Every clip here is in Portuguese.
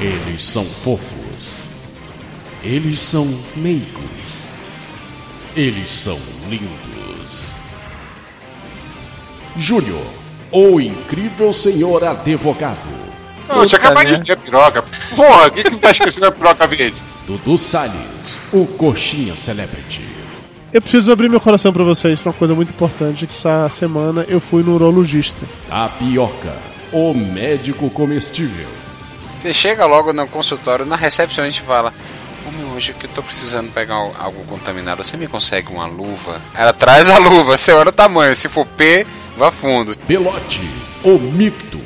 Eles são fofos. Eles são meigos. Eles são lindos. Júnior, o incrível senhor advogado. Não, tinha acabado de ver a piroca. Porra, quem que tá esquecendo a piroca verde? Dudu Salles, o coxinha celebrity. Eu preciso abrir meu coração pra vocês pra uma coisa muito importante. Que essa semana eu fui no urologista. Tapioca, o médico comestível. Você chega logo no consultório, na recepção a gente fala: meu, hoje que eu tô precisando pegar al- algo contaminado, você me consegue uma luva? Ela traz a luva, você olha o tamanho, se for P, vá fundo. Pelote, o mito.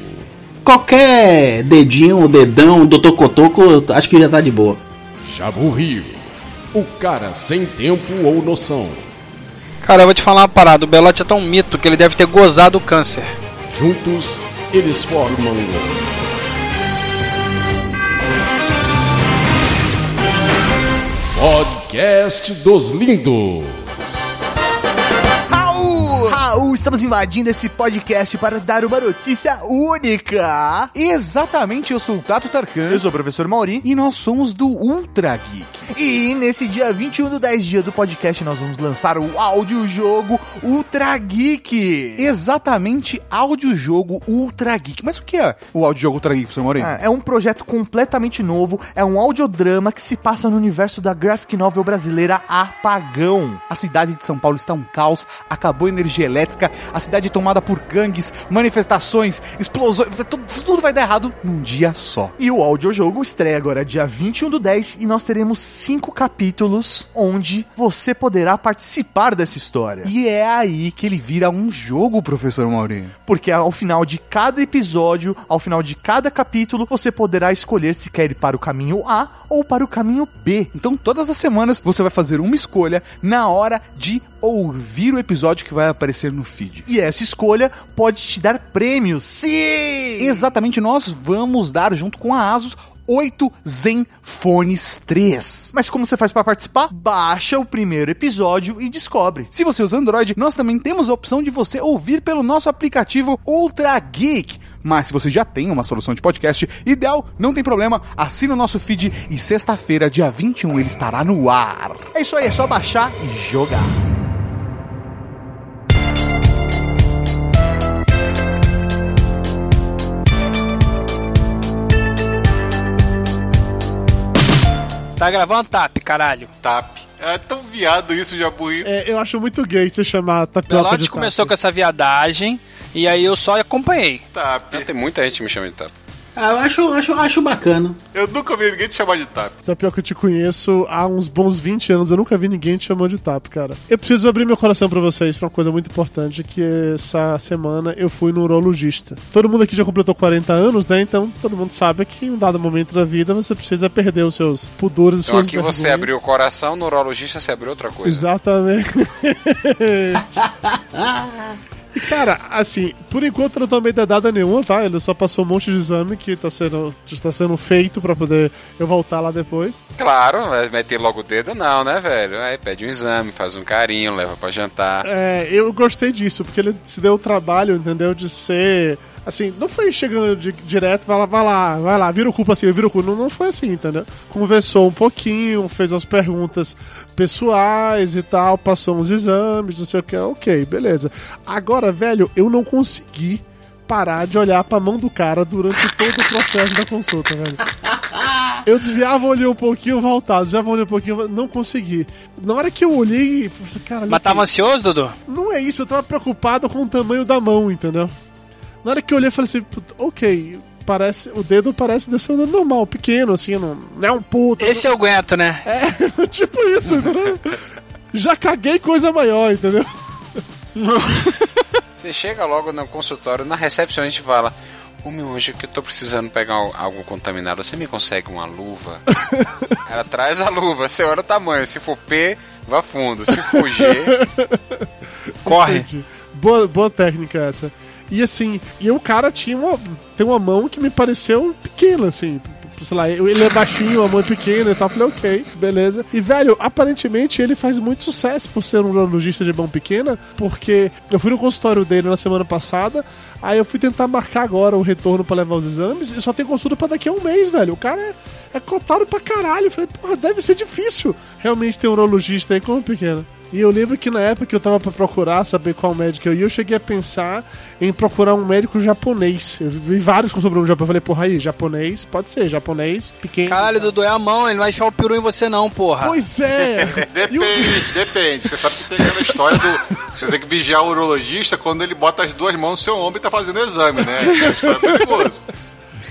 Qualquer dedinho ou dedão, doutor Cotoco, acho que já tá de boa. Jabu Rio, o cara sem tempo ou noção. Cara, eu vou te falar uma parada. O Belote é tão mito que ele deve ter gozado o câncer. Juntos, eles formam Podcast dos Lindos. Raul! Estamos invadindo esse podcast para dar uma notícia única. Exatamente, eu sou o Tato Tarkan. Eu sou o professor Mauri. E nós somos do Ultra Geek. E nesse dia 21 do 10 dia do podcast, nós vamos lançar o audiojogo Ultra Geek. Exatamente, audiojogo Ultra Geek. Mas o que é o audiojogo Ultra Geek, professor Mauri? é um projeto completamente novo. É um audiodrama que se passa no universo da graphic novel brasileira Apagão. A cidade de São Paulo está um caos, acabou a energia elétrica, a cidade tomada por gangues, manifestações, explosões, tudo, tudo vai dar errado num dia só. E o audiojogo estreia agora dia 21 do 10 e nós teremos cinco capítulos onde você poderá participar dessa história. E é aí que ele vira um jogo, professor Maurinho. Porque ao final de cada episódio, ao final de cada capítulo, você poderá escolher se quer ir para o caminho A ou para o caminho B. Então todas as semanas você vai fazer uma escolha na hora de ouvir o episódio que vai aparecer no feed. E essa escolha pode te dar prêmios. Sim! Exatamente, nós vamos dar junto com a Asus 8 Zenfones 3. Mas como você faz para participar? Baixa o primeiro episódio e descobre. Se você usa Android, nós também temos a opção de você ouvir pelo nosso aplicativo Ultra Geek. Mas se você já tem uma solução de podcast ideal, não tem problema, assina o nosso feed e sexta-feira, dia 21, ele estará no ar. É isso aí, é só baixar e jogar. Tá gravando tap, caralho. Tap. É tão viado isso, Jabuí. É, eu acho muito gay você chamar tapioca Belote de começou tap. com essa viadagem e aí eu só acompanhei. Tap. Tem muita gente que me chama de tap. Ah, eu acho, acho, acho bacana. Eu nunca vi ninguém te chamar de tap. Tapioca, eu te conheço há uns bons 20 anos. Eu nunca vi ninguém te chamando de tap, cara. Eu preciso abrir meu coração pra vocês pra uma coisa muito importante, que essa semana eu fui no urologista. Todo mundo aqui já completou 40 anos, né? Então todo mundo sabe que em um dado momento da vida você precisa perder os seus pudores e Então suas aqui você vergonhas. abriu o coração, no urologista você abriu outra coisa. Exatamente. E, cara, assim, por enquanto eu não tomei dedada nenhuma, tá? Ele só passou um monte de exame que tá sendo, está sendo feito pra poder eu voltar lá depois. Claro, vai meter logo o dedo não, né, velho? Aí pede um exame, faz um carinho, leva pra jantar. É, eu gostei disso, porque ele se deu o trabalho, entendeu? De ser. Assim, não foi chegando de- direto, vai lá, vai lá, vai lá, vira o cu pra cima, vira o cu. Não, não foi assim, entendeu? Conversou um pouquinho, fez as perguntas pessoais e tal, passou uns exames, não sei o que. Ok, beleza. Agora, velho, eu não consegui parar de olhar pra mão do cara durante todo o processo da consulta, velho. Eu desviava, olhei um pouquinho, voltava, desviava, olhei um pouquinho, não consegui. Na hora que eu olhei, assim, cara, Mas tava ansioso, Dudu? não é isso, eu tava preocupado com o tamanho da mão, entendeu? Na hora que eu olhei, eu falei assim, "Puta, ok, parece, o dedo parece desse um dedo normal, pequeno, assim, não, não é um puta. Esse eu aguento, né? É, tipo isso, entendeu? Já caguei coisa maior, entendeu? Você chega logo no consultório, na recepção a gente fala: Ô meu, hoje que eu tô precisando pegar al- algo contaminado, você me consegue uma luva? Ela traz a luva, você olha o tamanho, se for P, vá fundo, se for G, Corre. Boa, boa técnica essa. E assim, e o cara tinha uma, tem uma mão que me pareceu pequena, assim, sei lá, ele é baixinho, a mão é pequena e tal. Falei, ok, beleza. E, velho, aparentemente ele faz muito sucesso por ser um urologista de mão pequena, porque eu fui no consultório dele na semana passada, aí eu fui tentar marcar agora o retorno pra levar os exames e só tem consulta pra daqui a um mês, velho. O cara é, é cotado pra caralho. Eu falei, porra, deve ser difícil realmente ter um urologista aí com mão pequena. E eu lembro que na época que eu tava pra procurar saber qual médico eu ia, eu cheguei a pensar em procurar um médico japonês. Eu vi vários com sobrenome japonês. Eu falei, porra, aí, japonês, pode ser, japonês, pequeno. Caralho, Dudu, é a mão, ele não vai enfiar o peru em você não, porra. Pois é! Depende, depende. Você sabe que tem aquela história do. Você tem que vigiar o urologista quando ele bota as duas mãos no seu ombro e tá fazendo exame, né? É uma história perigosa.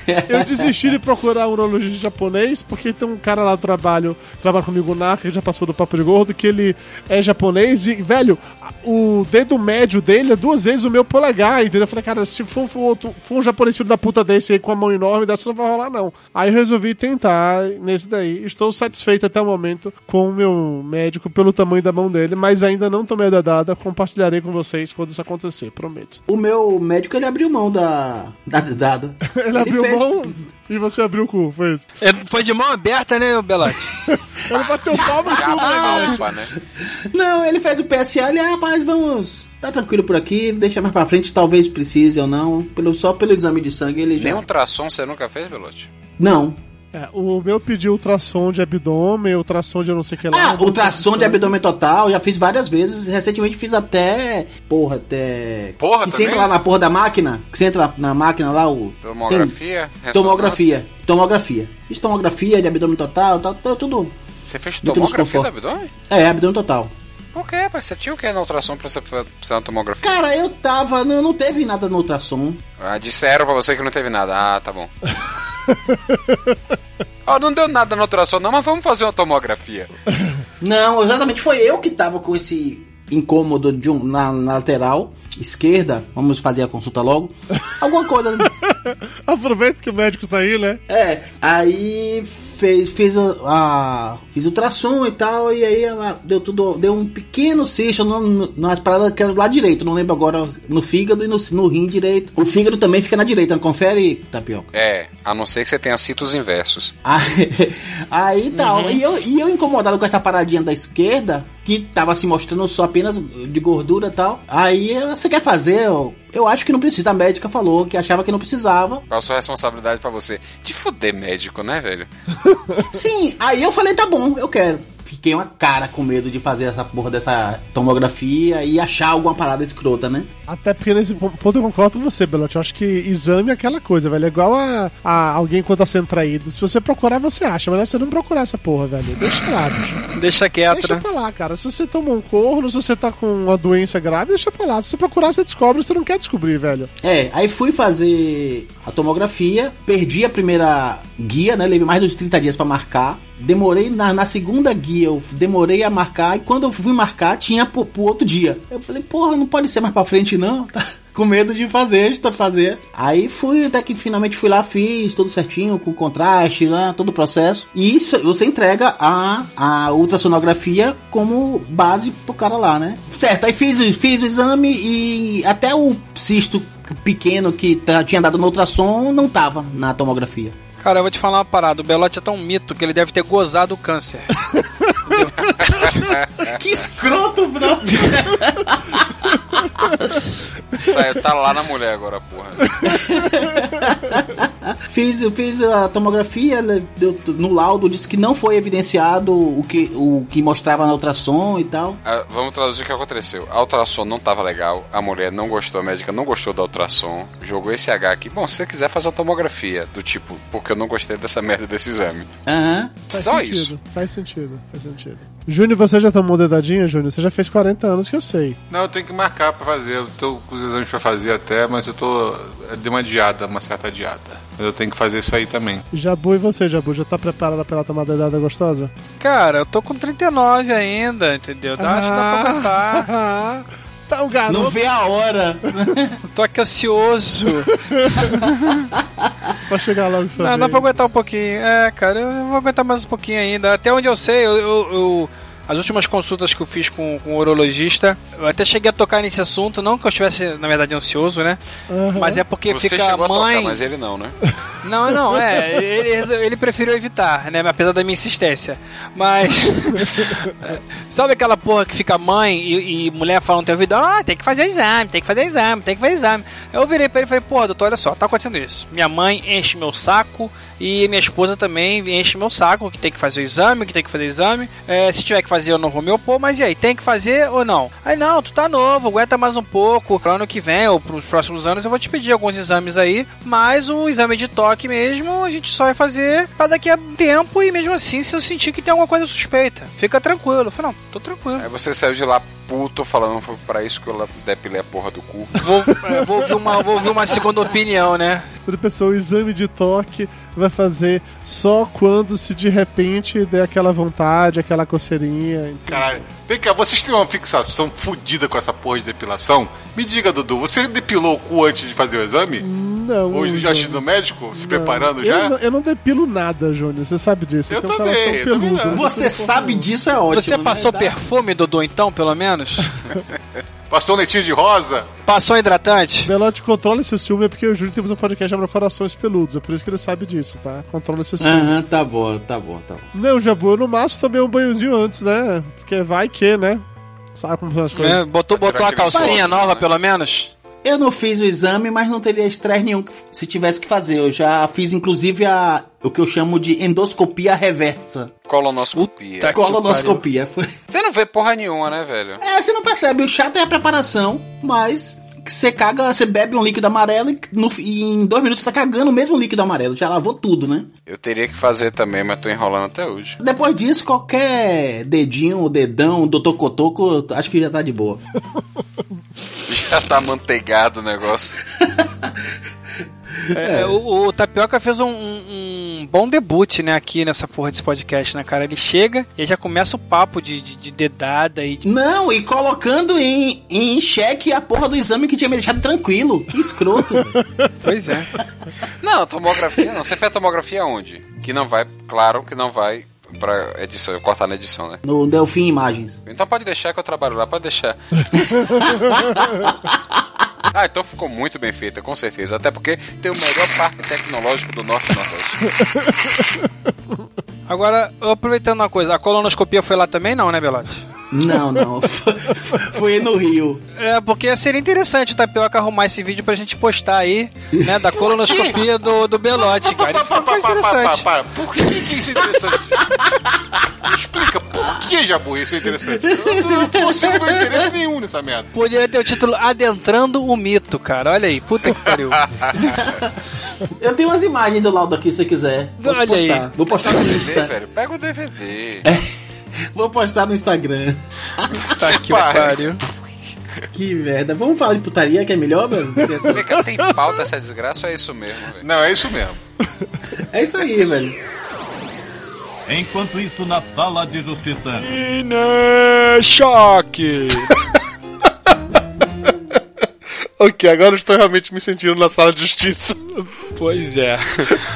Eu desisti de procurar um urologista japonês, porque tem um cara lá do trabalho, que trabalha comigo na que já passou do Papo de Gordo, que ele é japonês e, velho, o dedo médio dele é duas vezes o meu polegar, entendeu? Eu falei, cara, se for, for, outro- for um japonês filho da puta desse aí com a mão enorme, dessa não vai rolar, não. Aí eu resolvi tentar nesse daí. Estou satisfeito até o momento com o meu médico pelo tamanho da mão dele, mas ainda não tomei a dedada. Compartilharei com vocês quando isso acontecer, prometo. O meu médico, ele abriu mão da, da dedada. Ele abriu fez- mão e você abriu o cu, foi isso. É, Foi de mão aberta, né, Belate? Ele bateu palma e tudo, né, né? Não, ele fez o PSA, ele, ah, rapaz, vamos... Tá tranquilo por aqui, deixa mais pra frente, talvez precise ou não. Pelo, só pelo exame de sangue ele já... Nem um ultrassom você nunca fez, Belote? Não. É, o meu pediu ultrassom de abdômen, ultrassom de eu não sei o que lá. Ah, ultrassom de abdômen total, já fiz várias vezes. Recentemente fiz até. Porra, até. Porra, que você também? entra lá na porra da máquina. Que você entra na máquina lá, o. Tomografia? Tem- Tomografia. Tomografia. Fiz tomografia de abdômen total, tal, tal, tudo. Você fez tomografia do abdômen? É, abdômen total. Por quê? Você tinha o que na ultrassom pra você precisar uma tomografia? Cara, eu tava. Não, não teve nada no ultrassom. Ah, disseram pra você que não teve nada. Ah, tá bom. Ó, não deu nada no ultrassom não, mas vamos fazer uma tomografia. Não, exatamente foi eu que tava com esse incômodo de um, na, na lateral esquerda. Vamos fazer a consulta logo. Alguma coisa. Aproveita que o médico tá aí, né? É, aí fez, fez a, a- fiz ultrassom e tal, e aí ela deu tudo, deu um pequeno cisto no, no, nas paradas que era do lado direito, não lembro agora, no fígado e no, no rim direito. O fígado também fica na direita, não confere, Tapioca? É, a não ser que você tenha citos inversos. Aí, aí tal, e, eu, e eu incomodado com essa paradinha da esquerda, que tava se mostrando só apenas de gordura e tal, aí ela, você quer fazer, eu, eu acho que não precisa, a médica falou que achava que não precisava, Qual a sua responsabilidade pra você? De foder médico, né, velho? Sim, aí eu falei, tá bom, eu quero. Fiquei uma cara com medo de fazer essa porra dessa tomografia e achar alguma parada escrota, né? Até porque nesse ponto eu concordo com você, Belote. Eu acho que exame é aquela coisa, velho. É igual a, a alguém quando tá sendo traído. Se você procurar, você acha. Mas você não procurar essa porra, velho. Deixa lá, bicho. Deixa quieto, Deixa né? pra lá, cara. Se você toma um corno, se você tá com uma doença grave, deixa pra lá. Se você procurar, você descobre. Você não quer descobrir, velho. É, aí fui fazer a tomografia, perdi a primeira guia, né? Levei mais de 30 dias pra marcar. Demorei na, na segunda guia, eu demorei a marcar, e quando eu fui marcar, tinha pro, pro outro dia. Eu falei, porra, não pode ser mais pra frente, não. com medo de fazer, de fazer. Aí fui, até que finalmente fui lá, fiz tudo certinho, com contraste, lá, todo o processo. E isso você entrega a, a ultrassonografia como base pro cara lá, né? Certo, aí fiz, fiz o exame e até o cisto pequeno que tá- tinha dado no ultrassom não tava na tomografia. Cara, eu vou te falar uma parada. O Belote é tão mito que ele deve ter gozado o câncer. que escroto, bro! Saiu, tá lá na mulher agora, porra. Fiz, fiz a tomografia, deu- no laudo disse que não foi evidenciado o que, o que mostrava na ultrassom e tal. Ah, vamos traduzir o que aconteceu. A ultrassom não tava legal, a mulher não gostou, a médica não gostou da ultrassom, jogou esse H aqui. Bom, se você quiser fazer uma tomografia, do tipo, porque eu não gostei dessa merda desse exame. Aham. Faz Só sentido. isso. Faz sentido. Faz sentido. Júnior, você já tomou dedadinha, Júnior? Você já fez 40 anos que eu sei. Não, eu tenho que marcar pra fazer. Eu tô com os exames pra fazer até, mas eu tô. Deu uma adiada, uma certa adiada. Mas eu tenho que fazer isso aí também. Jabu e você, Jabu? Já tá preparada pra ela tomar dedada gostosa? Cara, eu tô com 39 ainda, entendeu? Dá, acho que dá pra aguentar. Ah, tá o garoto. Não vê a hora. Tô aqui ansioso. Pra chegar logo sua Não, dá vez. pra aguentar um pouquinho. É, cara, eu vou aguentar mais um pouquinho ainda. Até onde eu sei, eu. eu- eu- as últimas consultas que eu fiz com, com o urologista, eu até cheguei a tocar nesse assunto, não que eu estivesse, na verdade, ansioso, né? Aham. Mas é porque Você fica a mãe. tocar, mas ele não, né? Não, não, é. Ele, ele preferiu evitar, né? Apesar da minha insistência. Mas. sabe aquela porra que fica mãe e, e mulher falando teu ouvido: Ah, tem que fazer exame, tem que fazer exame, tem que fazer exame. Eu virei pra ele e falei: Porra, doutor, olha só, tá acontecendo isso. Minha mãe enche meu saco e minha esposa também enche meu saco, que tem que fazer o exame, que tem que fazer o exame. É, se tiver que fazer, eu não vou me opor, mas e aí, tem que fazer ou não? Aí, não, tu tá novo, aguenta mais um pouco. Pro ano que vem ou pros próximos anos eu vou te pedir alguns exames aí, mas o exame de toque mesmo a gente só vai fazer pra daqui a tempo e mesmo assim, se eu sentir que tem alguma coisa suspeita, fica tranquilo. Eu falei, não, tô tranquilo. Aí você saiu de lá puto falando, foi pra isso que eu depilei a porra do cu. Vou, é, vou, ouvir uma, vou ouvir uma segunda opinião, né? Toda pessoa, o exame de toque vai fazer só quando se de repente der aquela vontade, aquela coceirinha. Caralho. Vem cá, vocês têm uma fixação fodida com essa porra de depilação? Me diga, Dudu, você depilou o cu antes de fazer o exame? Não. Ou já Júnior. no médico? Se Não. preparando Eu já? não, eu não depilo nada, Júnior. Você sabe disso. Eu um também, eu também. Você sabe disso, é ótimo. Você passou né? perfume, Dodô, então, pelo menos? Passou um leitinho de rosa? Passou hidratante? Belote, controla seu ciúme, é porque o Júnior temos um podcast chamado Corações Peludos. É por isso que ele sabe disso, tá? Controla seu ciúme. Aham, tá bom, tá bom, tá bom. Não, Jabu, no máximo também um banhozinho antes, né? Porque vai que, né? Sabe como são as coisas? É, botou botou a calcinha nova, né? pelo menos? Eu não fiz o exame, mas não teria estresse nenhum se tivesse que fazer. Eu já fiz, inclusive, a, o que eu chamo de endoscopia reversa. Colonoscopia. Puta Colonoscopia. Foi... Você não vê porra nenhuma, né, velho? É, você não percebe. O chato é a preparação, mas que você caga, você bebe um líquido amarelo e, no- e em dois minutos você tá cagando o mesmo líquido amarelo. Já lavou tudo, né? Eu teria que fazer também, mas tô enrolando até hoje. Depois disso, qualquer dedinho, dedão, doutor Cotoco, acho que já tá de boa. Já tá manteigado o negócio. É, o, o Tapioca fez um, um- bom debut, né, aqui nessa porra desse podcast, né, cara? Ele chega e já começa o papo de, de, de dedada e de... Não, e colocando em, em xeque a porra do exame que tinha me deixado tranquilo. Que escroto. Pois é. Não, tomografia não. Você fez a tomografia onde? Que não vai, claro que não vai pra edição, eu cortar na edição, né? no Delfim Imagens. Então pode deixar que eu trabalho lá, pode deixar. Ah, então ficou muito bem feita, com certeza. Até porque tem o melhor parque tecnológico do Norte e Nordeste. Agora, aproveitando uma coisa, a colonoscopia foi lá também não, né, Belote? Não, não. Foi no Rio. É, porque seria interessante o Tapioca arrumar esse vídeo pra gente postar aí, né, da colonoscopia do, do Belote, cara. Para, para, para, para. Por que, que isso é interessante? Me Explica, por que, Jabu, isso é interessante? Eu não- não consigo ver interesse nenhum nessa merda. Poderia ter o título Adentrando o Mito, cara. Olha aí, puta que pariu. Eu tenho umas imagens do laudo aqui, se você quiser. Posso Olha aí. postar. Vou postar no Insta. velho. Pega o DVD. Vou postar no Instagram. Tá que pariu. Que merda. Vamos falar de putaria que é melhor, mano? Cá, tem pauta essa desgraça ou é isso mesmo, velho? Não, é isso mesmo. É isso aí, velho. Enquanto isso, na sala de justiça. Choque! Ok, agora eu estou realmente me sentindo na sala de justiça. Pois é.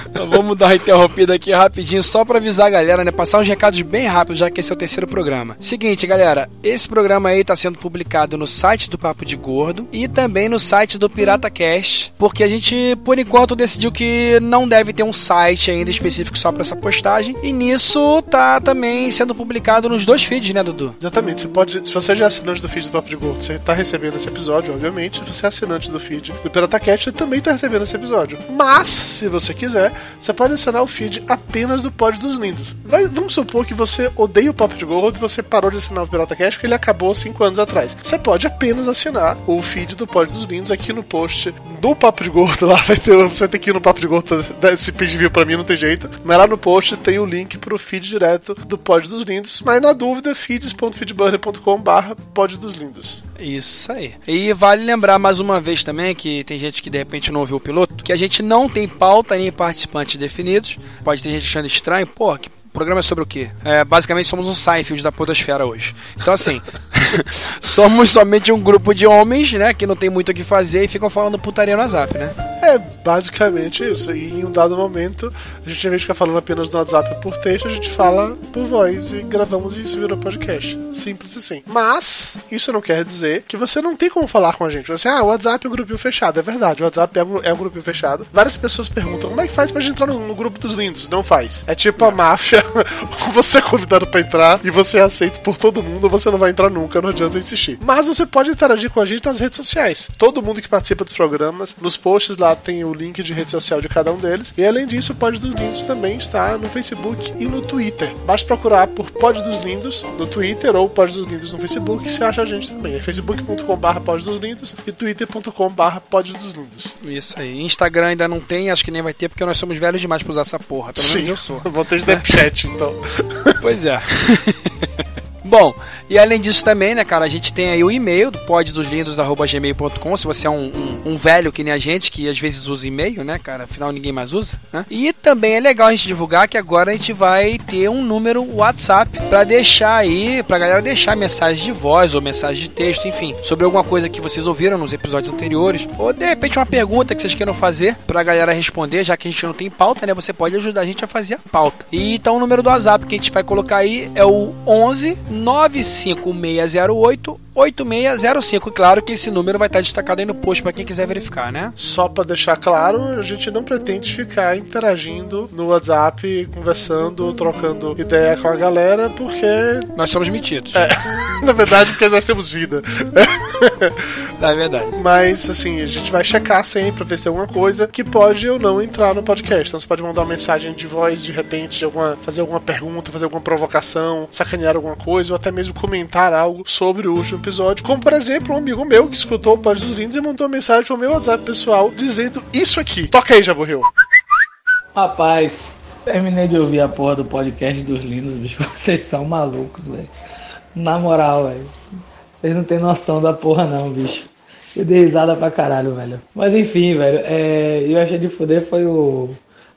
Então vamos dar uma interrompida aqui rapidinho, só pra avisar a galera, né? Passar uns recados bem rápidos, já que esse é o terceiro programa. Seguinte, galera, esse programa aí tá sendo publicado no site do Papo de Gordo e também no site do Pirata Cast, porque a gente, por enquanto, decidiu que não deve ter um site ainda específico só pra essa postagem. E nisso tá também sendo publicado nos dois feeds, né, Dudu? Exatamente, você pode. Se você já é assinante do feed do Papo de Gordo, você tá recebendo esse episódio, obviamente. Você assinante do feed do Pirata Cat, você também tá recebendo esse episódio. Mas, se você quiser, você pode assinar o feed apenas do Pod dos Lindos. Vai- vamos supor que você odeia o Papo de Gordo e você parou de assinar o Pirata Cat porque ele acabou 5 anos atrás. Você pode apenas assinar o feed do Pod dos Lindos aqui no post do Papo de Gordo. Lá vai ter, você vai ter que ir no Papo de Gordo dar esse page view pra mim, não tem jeito. Mas lá no post tem o link pro feed direto do Pod dos Lindos. Mas na dúvida, feeds.feedburner.com barra Pod dos Lindos. Isso aí. E vale lembrar mais uma vez também que tem gente que de repente não ouviu o piloto, que a gente não tem pauta nem participantes definidos. Pode ter gente achando estranho, pô, que programa é sobre o quê? É, basicamente somos um Seinfeld da podosfera hoje. Então assim, somos somente um grupo de homens, né, que não tem muito o que fazer e ficam falando putaria no WhatsApp, né? É basicamente isso. E em um dado momento, a gente, em vez de ficar falando apenas no WhatsApp por texto, a gente fala por voz e gravamos e isso virou podcast. Simples assim. Mas, isso não quer dizer que você não tem como falar com a gente. Você, ah, o WhatsApp é um grupinho fechado. É verdade, o WhatsApp é um, é um grupinho fechado. Várias pessoas perguntam como é que faz pra gente entrar no, no grupo dos lindos. Não faz. É tipo a máfia. você é convidado pra entrar e você é aceito por todo mundo, você não vai entrar nunca, não adianta insistir. Mas você pode interagir com a gente nas redes sociais. Todo mundo que participa dos programas, nos posts lá tem o link de rede social de cada um deles. E além disso, o Pod dos Lindos também está no Facebook e no Twitter. Basta procurar por Pod dos Lindos no Twitter ou Pod dos Lindos no Facebook, você acha a gente também. É facebook.com.br Pod dos Lindos e twitter.com.br Pod dos Lindos. Isso aí. Instagram ainda não tem, acho que nem vai ter, porque nós somos velhos demais pra usar essa porra. Pelo menos eu sou. Vou ter Snapchat, então. Pois é. Bom, e além disso também, né, cara, a gente tem aí o e-mail do poddoslindos.gmail.com, se você é um, um, um, velho que nem a gente, que às vezes usa e-mail, né, cara, afinal ninguém mais usa, né? E também é legal a gente divulgar que agora a gente vai ter um número WhatsApp para deixar aí, pra galera deixar mensagem de voz ou mensagem de texto, enfim, sobre alguma coisa que vocês ouviram nos episódios anteriores, ou de repente uma pergunta que vocês queiram fazer pra galera responder, já que a gente não tem pauta, né, você pode ajudar a gente a fazer a pauta. E então o número do WhatsApp que a gente vai colocar aí é o 11 95608 8605. Claro que esse número vai estar destacado aí no post para quem quiser verificar, né? Só para deixar claro, a gente não pretende ficar interagindo no WhatsApp, conversando, trocando ideia com a galera, porque. Nós somos metidos. É, na verdade, porque nós temos vida. É verdade. Mas, assim, a gente vai checar sempre pra ver se tem alguma coisa que pode ou não entrar no podcast. Então você pode mandar uma mensagem de voz de repente, de alguma, fazer alguma pergunta, fazer alguma provocação, sacanear alguma coisa, ou até mesmo comentar algo sobre o último episódio. Como, por exemplo, um amigo meu que escutou o Pod dos Lindos e mandou mensagem pro meu WhatsApp pessoal dizendo isso aqui. Toca aí, Jaburril. Rapaz, terminei de ouvir a porra do podcast dos lindos, bicho. Vocês são malucos, velho. Na moral, velho. Vocês não têm noção da porra, não, bicho. Eu dei risada pra caralho, velho. Mas enfim, velho. É... Eu achei de fuder foi o...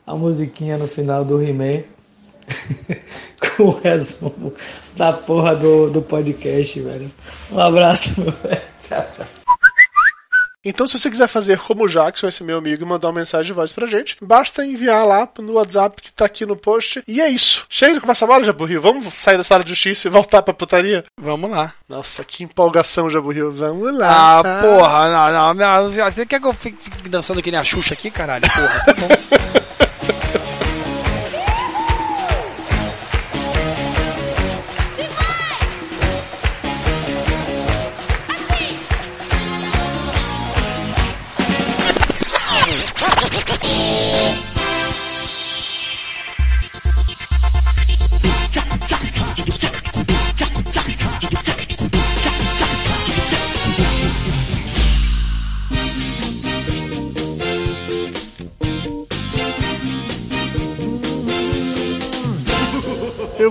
a musiquinha no final do He-Man. Com o resumo da porra do, do podcast, velho. Um abraço, meu velho. Tchau, tchau. Então, se você quiser fazer como o Jackson, esse meu amigo, e mandar uma mensagem de voz pra gente, basta enviar lá no WhatsApp que tá aqui no post. E é isso. Chega de conversa bola, Jaburril. Vamos sair da sala de justiça e voltar pra putaria? Vamos lá. Nossa, que empolgação, Jaburril. Vamos lá. Ah, porra, não, não, não. Você quer que eu fique, fique dançando que nem a Xuxa aqui, caralho? Porra, tá bom.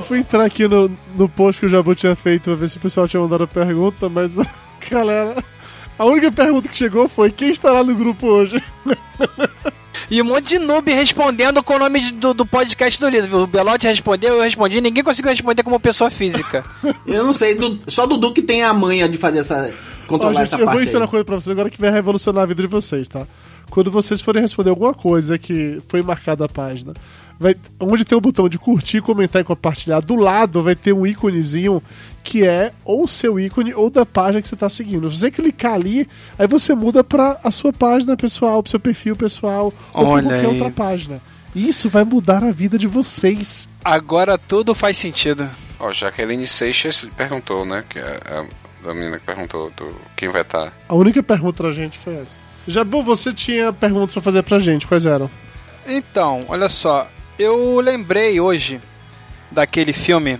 fui entrar aqui no, no post que o Jabu tinha feito pra ver se o pessoal tinha mandado a pergunta, mas, galera, a única pergunta que chegou foi quem estará no grupo hoje? E um monte de noob respondendo com o nome do, do podcast do líder. O Belote respondeu, eu respondi, ninguém conseguiu responder como pessoa física. Eu não sei, Du- só Dudu que tem a manha de fazer essa. Ó, controlar gente, essa eu vou parte. ensinar aí. uma coisa pra vocês agora que vai revolucionar a vida de vocês, tá? Quando vocês forem responder alguma coisa que foi marcada a página, vai, onde tem o botão de curtir, comentar e compartilhar, do lado vai ter um íconezinho que é ou seu ícone ou da página que você tá seguindo. Se você clicar ali, aí você muda pra a sua página pessoal, pro seu perfil pessoal, ou pra Olha qualquer aí. outra página. Isso vai mudar a vida de vocês. Agora tudo faz sentido. Ó, Jaqueline Seixas perguntou, né? Que é a, a menina que perguntou do quem vai estar. A única pergunta pra gente foi essa. Já bom, você tinha perguntas pra fazer pra gente, quais eram? Então, olha só, eu lembrei hoje daquele filme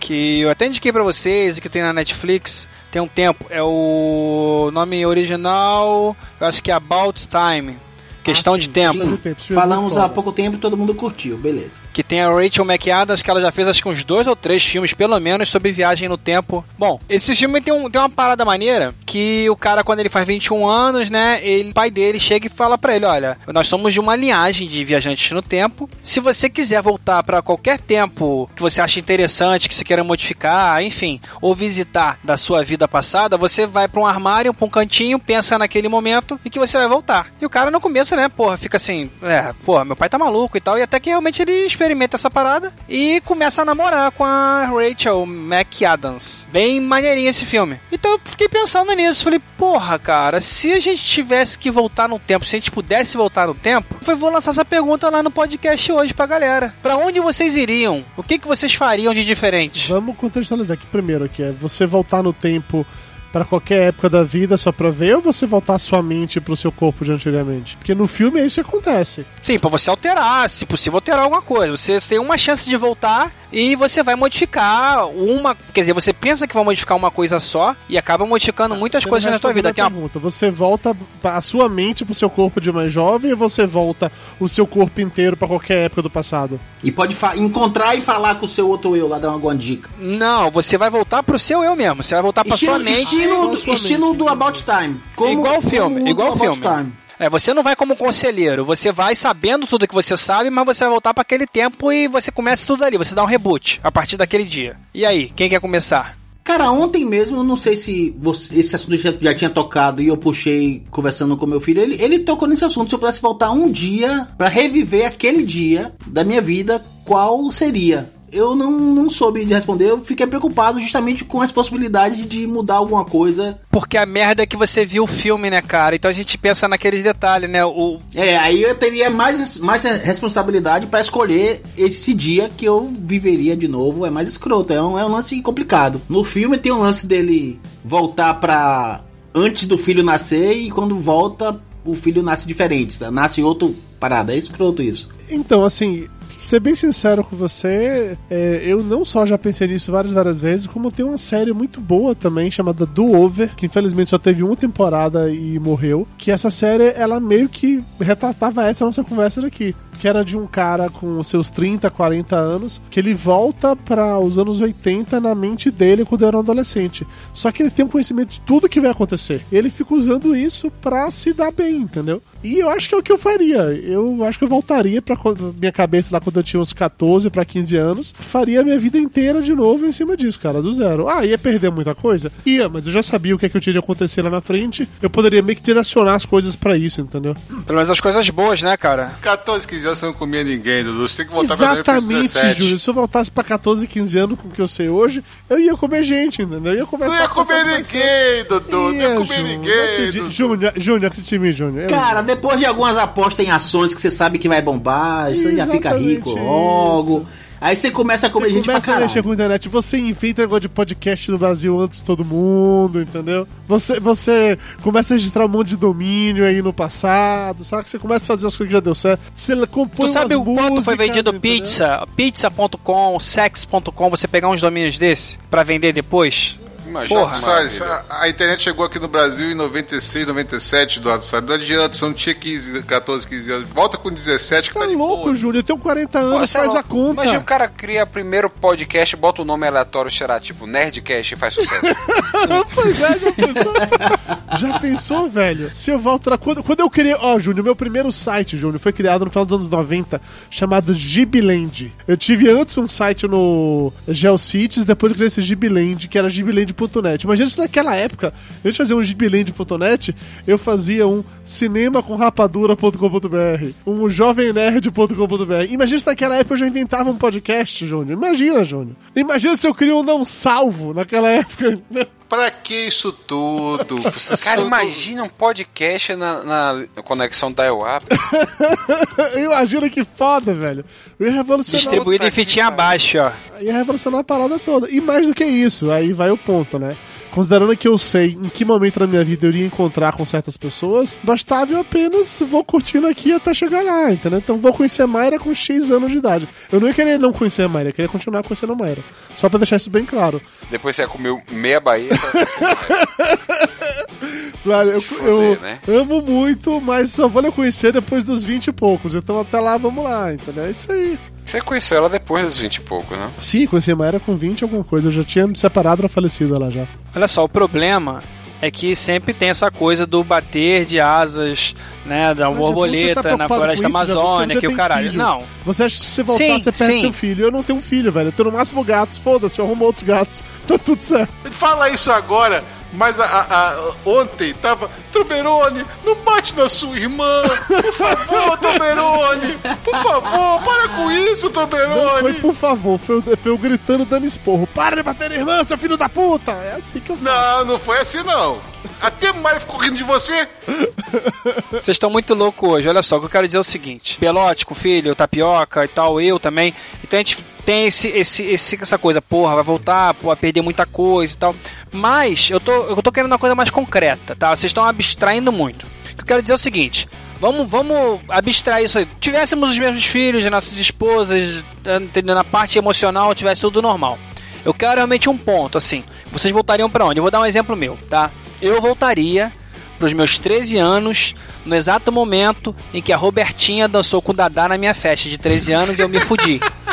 que eu até indiquei pra vocês e que tem na Netflix tem um tempo. É o nome original, eu acho que é About Time. Questão de tempo. Sim. Falamos há pouco tempo e todo mundo curtiu, beleza. Que tem a Rachel McAdams, que ela já fez acho que uns dois ou três filmes, pelo menos, sobre viagem no tempo. Bom, esse filme tem, um, tem uma parada maneira que o cara, quando ele faz 21 anos, né, ele, o pai dele chega e fala pra ele: Olha, nós somos de uma linhagem de viajantes no tempo. Se você quiser voltar pra qualquer tempo que você acha interessante, que você queira modificar, enfim, ou visitar da sua vida passada, você vai pra um armário, pra um cantinho, pensa naquele momento e que você vai voltar. E o cara no começo criança, né, porra, fica assim, é, porra, meu pai tá maluco e tal, e até que realmente ele experimenta essa parada e começa a namorar com a Rachel McAdams. Bem maneirinho esse filme. Então eu fiquei pensando nisso, falei, porra, cara, se a gente tivesse que voltar no tempo, se a gente pudesse voltar no tempo, eu vou lançar essa pergunta lá no podcast hoje pra galera. Pra onde vocês iriam? O que, que vocês fariam de diferente? Vamos contextualizar aqui primeiro, que é você voltar no tempo para qualquer época da vida só pra ver ou você voltar sua mente pro seu corpo de antigamente? Porque no filme é isso que acontece. Sim, pra você alterar, se possível alterar alguma coisa. Você tem uma chance de voltar e você vai modificar uma. Quer dizer, você pensa que vai modificar uma coisa só e acaba modificando muitas Você coisas na tua vida. Tem a uma- pergunta. Você volta a sua mente pro seu corpo de mais jovem ou você volta o seu corpo inteiro pra qualquer época do passado? E pode encontrar e falar com o seu outro eu lá, dar alguma dica. Não, você vai voltar pro seu eu mesmo. Você vai voltar pra Estilo, sua mente. Estilo, estilo mente, do About Time. Como- igual o filme, como o igual filme. Time. É, você não vai como conselheiro, você vai sabendo tudo que você sabe, mas você vai voltar pra aquele tempo e você começa tudo ali, você dá um reboot a partir daquele dia. E aí, quem quer começar? Cara, ontem mesmo, eu não sei se você- esse assunto já, já tinha tocado e eu puxei conversando com meu filho. Ele, ele tocou nesse assunto. Se eu pudesse voltar um dia pra reviver aquele dia da minha vida, qual seria? Eu não, não soube de responder. Eu fiquei preocupado justamente com as possibilidades de mudar alguma coisa. Porque a merda é que você viu o filme, né, cara? Então a gente pensa naqueles detalhes, né? O, É, aí eu teria mais, mais responsabilidade pra escolher esse dia que eu viveria de novo. É mais escroto, é um, é um lance complicado. No filme tem um lance dele voltar pra antes do filho nascer e quando volta o filho nasce diferente, tá? nasce outro parada. É escroto isso. Então, assim, ser bem sincero com você, é, eu não só já pensei nisso várias, várias vezes, como tem uma série muito boa também, chamada Do Over, que infelizmente só teve uma temporada e morreu, que essa série, ela meio que retratava essa nossa conversa daqui. Que era de um cara com seus 30, 40 anos, que ele volta para os anos 80 na mente dele quando era um adolescente. Só que ele tem um conhecimento de tudo que vai acontecer. Ele fica usando isso pra se dar bem, entendeu? E eu acho que é o que eu faria. Eu acho que eu voltaria pra quando- minha cabeça lá quando eu tinha uns 14 pra 15 anos. Faria a minha vida inteira de novo em cima disso, cara, do zero. Ah, ia perder muita coisa? Ia, mas eu já sabia o que é que eu tinha de acontecer lá na frente. Eu poderia meio que direcionar as coisas pra isso, entendeu? pelo menos as coisas boas, né, cara? 14, 15 você não comia ninguém, Dudu. Você tem que voltar pra Exatamente, 17. Júlio. Se eu voltasse pra 14, 15 anos com o que eu sei hoje, eu ia comer gente, entendeu? Eu ia começar Não ia comer ninguém, Dudu. Não ia comer Júnior, ninguém. Dudu. Júnior, Júnior, acredite em mim, Júnior. Cara, depois de algumas apostas em ações que você sabe que vai bombar, você já fica rico isso. Aí você começa a comer Você gente pra começa a caralho. mexer com a internet, você inventa negócio de podcast no Brasil antes de todo mundo, entendeu? Você, você começa a registrar um monte de domínio aí no passado, sabe? Que você começa a fazer as coisas que já deu certo. Você compõe Tu sabe umas o quanto foi vendido entendeu? pizza? Pizza.com, sex.com, você pegar uns domínios desse pra vender depois? Imagina, Porra. Salles, a, a internet chegou aqui no Brasil em 96, 97, Eduardo Salles. Não adianta, você não tinha 15, 14, 15 anos. Volta com 17 Você que tá tá de louco, boa. Júnior? Eu tenho 40 anos, Pô, sei faz lá, a conta. Imagina o cara cria primeiro podcast, bota o nome aleatório, será tipo Nerdcast e faz sucesso. Pois é, já pensou? já pensou, velho? Se eu volto lá. Quando, quando eu criei. Ó, Júnior, meu primeiro site, Júnior, foi criado no final dos anos 90, chamado Gibiland. Eu tive antes um site no GeoCities, depois eu criei esse Gibiland, que era gibiland.net. Imagina se naquela época, eu de fazer um gibiland.net, eu fazia um cinema com rapadura.com.br, um jovemnerd.com.br. Imagina se naquela época eu já inventava um podcast, Júnior. Imagina, Júnior. Imagina se eu crio um não salvo naquela época. Pra que isso tudo? Você Cara, só- imagina um podcast na, na conexão dial-up. Imagina que foda, velho. Eu ia revolucionar. Distribuído em fitinha abaixo, ó. Ia revolucionar a parada toda. E mais do que isso, aí vai o ponto, né? Considerando que eu sei em que momento da minha vida eu iria encontrar com certas pessoas, bastava eu apenas vou curtindo aqui até chegar lá, entendeu? Então vou conhecer a Mayra com X anos de idade. Eu não ia querer não conhecer a Mayra, eu queria continuar conhecendo a Mayra. Só pra deixar isso bem claro. Depois você comeu meia Bahia. Claro, eu, eu né? amo muito, mas só vou lhe conhecer depois dos 20 e poucos. Então até lá, vamos lá, entendeu? É isso aí. Você conheceu ela depois dos 20 e pouco, né? Sim, conheci a Mayra com 20 alguma coisa. Eu já tinha me separado, era falecida lá já. Olha só, o problema é que sempre tem essa coisa do bater de asas, né, da Mas, borboleta você tá na floresta isso, amazônica, que o caralho. filho. Não. Você acha que se você voltar, Sim, você perde sim. seu filho? Eu não tenho filho, velho. Eu tenho no máximo gatos. Foda-se, eu arrumo outros gatos. Tá tudo certo. Fala isso agora, Mas a, a- a- ontem tava. Toberone, não bate na sua irmã! Por favor, Toberone! Por favor, para com isso, Não foi por favor, foi, o- foi eu gritando dando esporro. Para de bater na irmã, seu filho da puta! É assim que eu falo. Não, não foi assim não. Até o Mário ficou rindo de você. Vocês estão muito loucos hoje. Olha só, o que eu quero dizer é o seguinte: Pelote, com filho, tapioca e tal, eu também. Então a gente tem esse, esse, esse- essa coisa, porra, vai voltar, vai perder muita coisa e tal. Mas eu tô, eu tô querendo uma coisa mais concreta, tá? Vocês estão abstraindo muito. O que eu quero dizer é o seguinte. Vamos, vamos abstrair isso aí. Tivéssemos os mesmos filhos, nossas esposas, entendeu? na parte emocional, tivesse tudo normal. Eu quero realmente um ponto, assim. Vocês voltariam pra onde? Eu vou dar um exemplo meu, tá? Eu voltaria pros meus 13 anos, no exato momento em que a Robertinha dançou com o Dadá na minha festa de 13 anos e eu me fudi.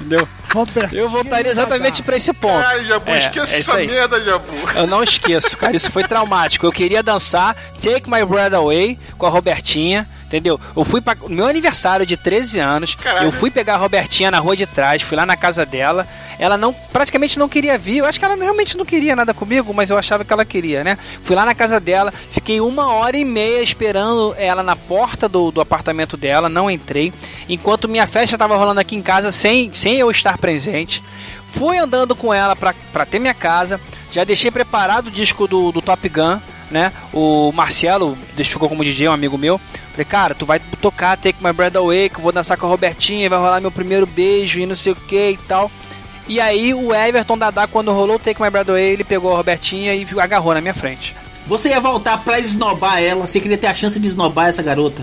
Entendeu? Roberto. Eu voltaria exatamente pra esse ponto. Ai, Jabu, É, esqueça é essa aí. merda, Jabu. Eu não esqueço, cara. Isso foi traumático. Eu queria dançar Take My Breath Away com a Robertinha. Entendeu? Eu fui para meu aniversário de 13 anos. Caralho. Eu fui pegar a Robertinha na rua de trás, fui lá na casa dela. Ela não praticamente não queria vir. Eu acho que ela realmente não queria nada comigo, mas eu achava que ela queria, né? Fui lá na casa dela, fiquei uma hora e meia esperando ela na porta do, do apartamento dela, não entrei. Enquanto minha festa estava rolando aqui em casa sem, sem eu estar presente. Fui andando com ela pra, pra ter minha casa. Já deixei preparado o disco do, do Top Gun, né? O Marcelo deixou como DJ, um amigo meu. Falei, cara, tu vai tocar Take My Breath Away, que eu vou dançar com a Robertinha, vai rolar meu primeiro beijo e não sei o que e tal. E aí o Everton Dadá, quando rolou o Take My Breath Away, ele pegou a Robertinha e agarrou na minha frente. Você ia voltar pra esnobar ela, você queria ter a chance de esnobar essa garota.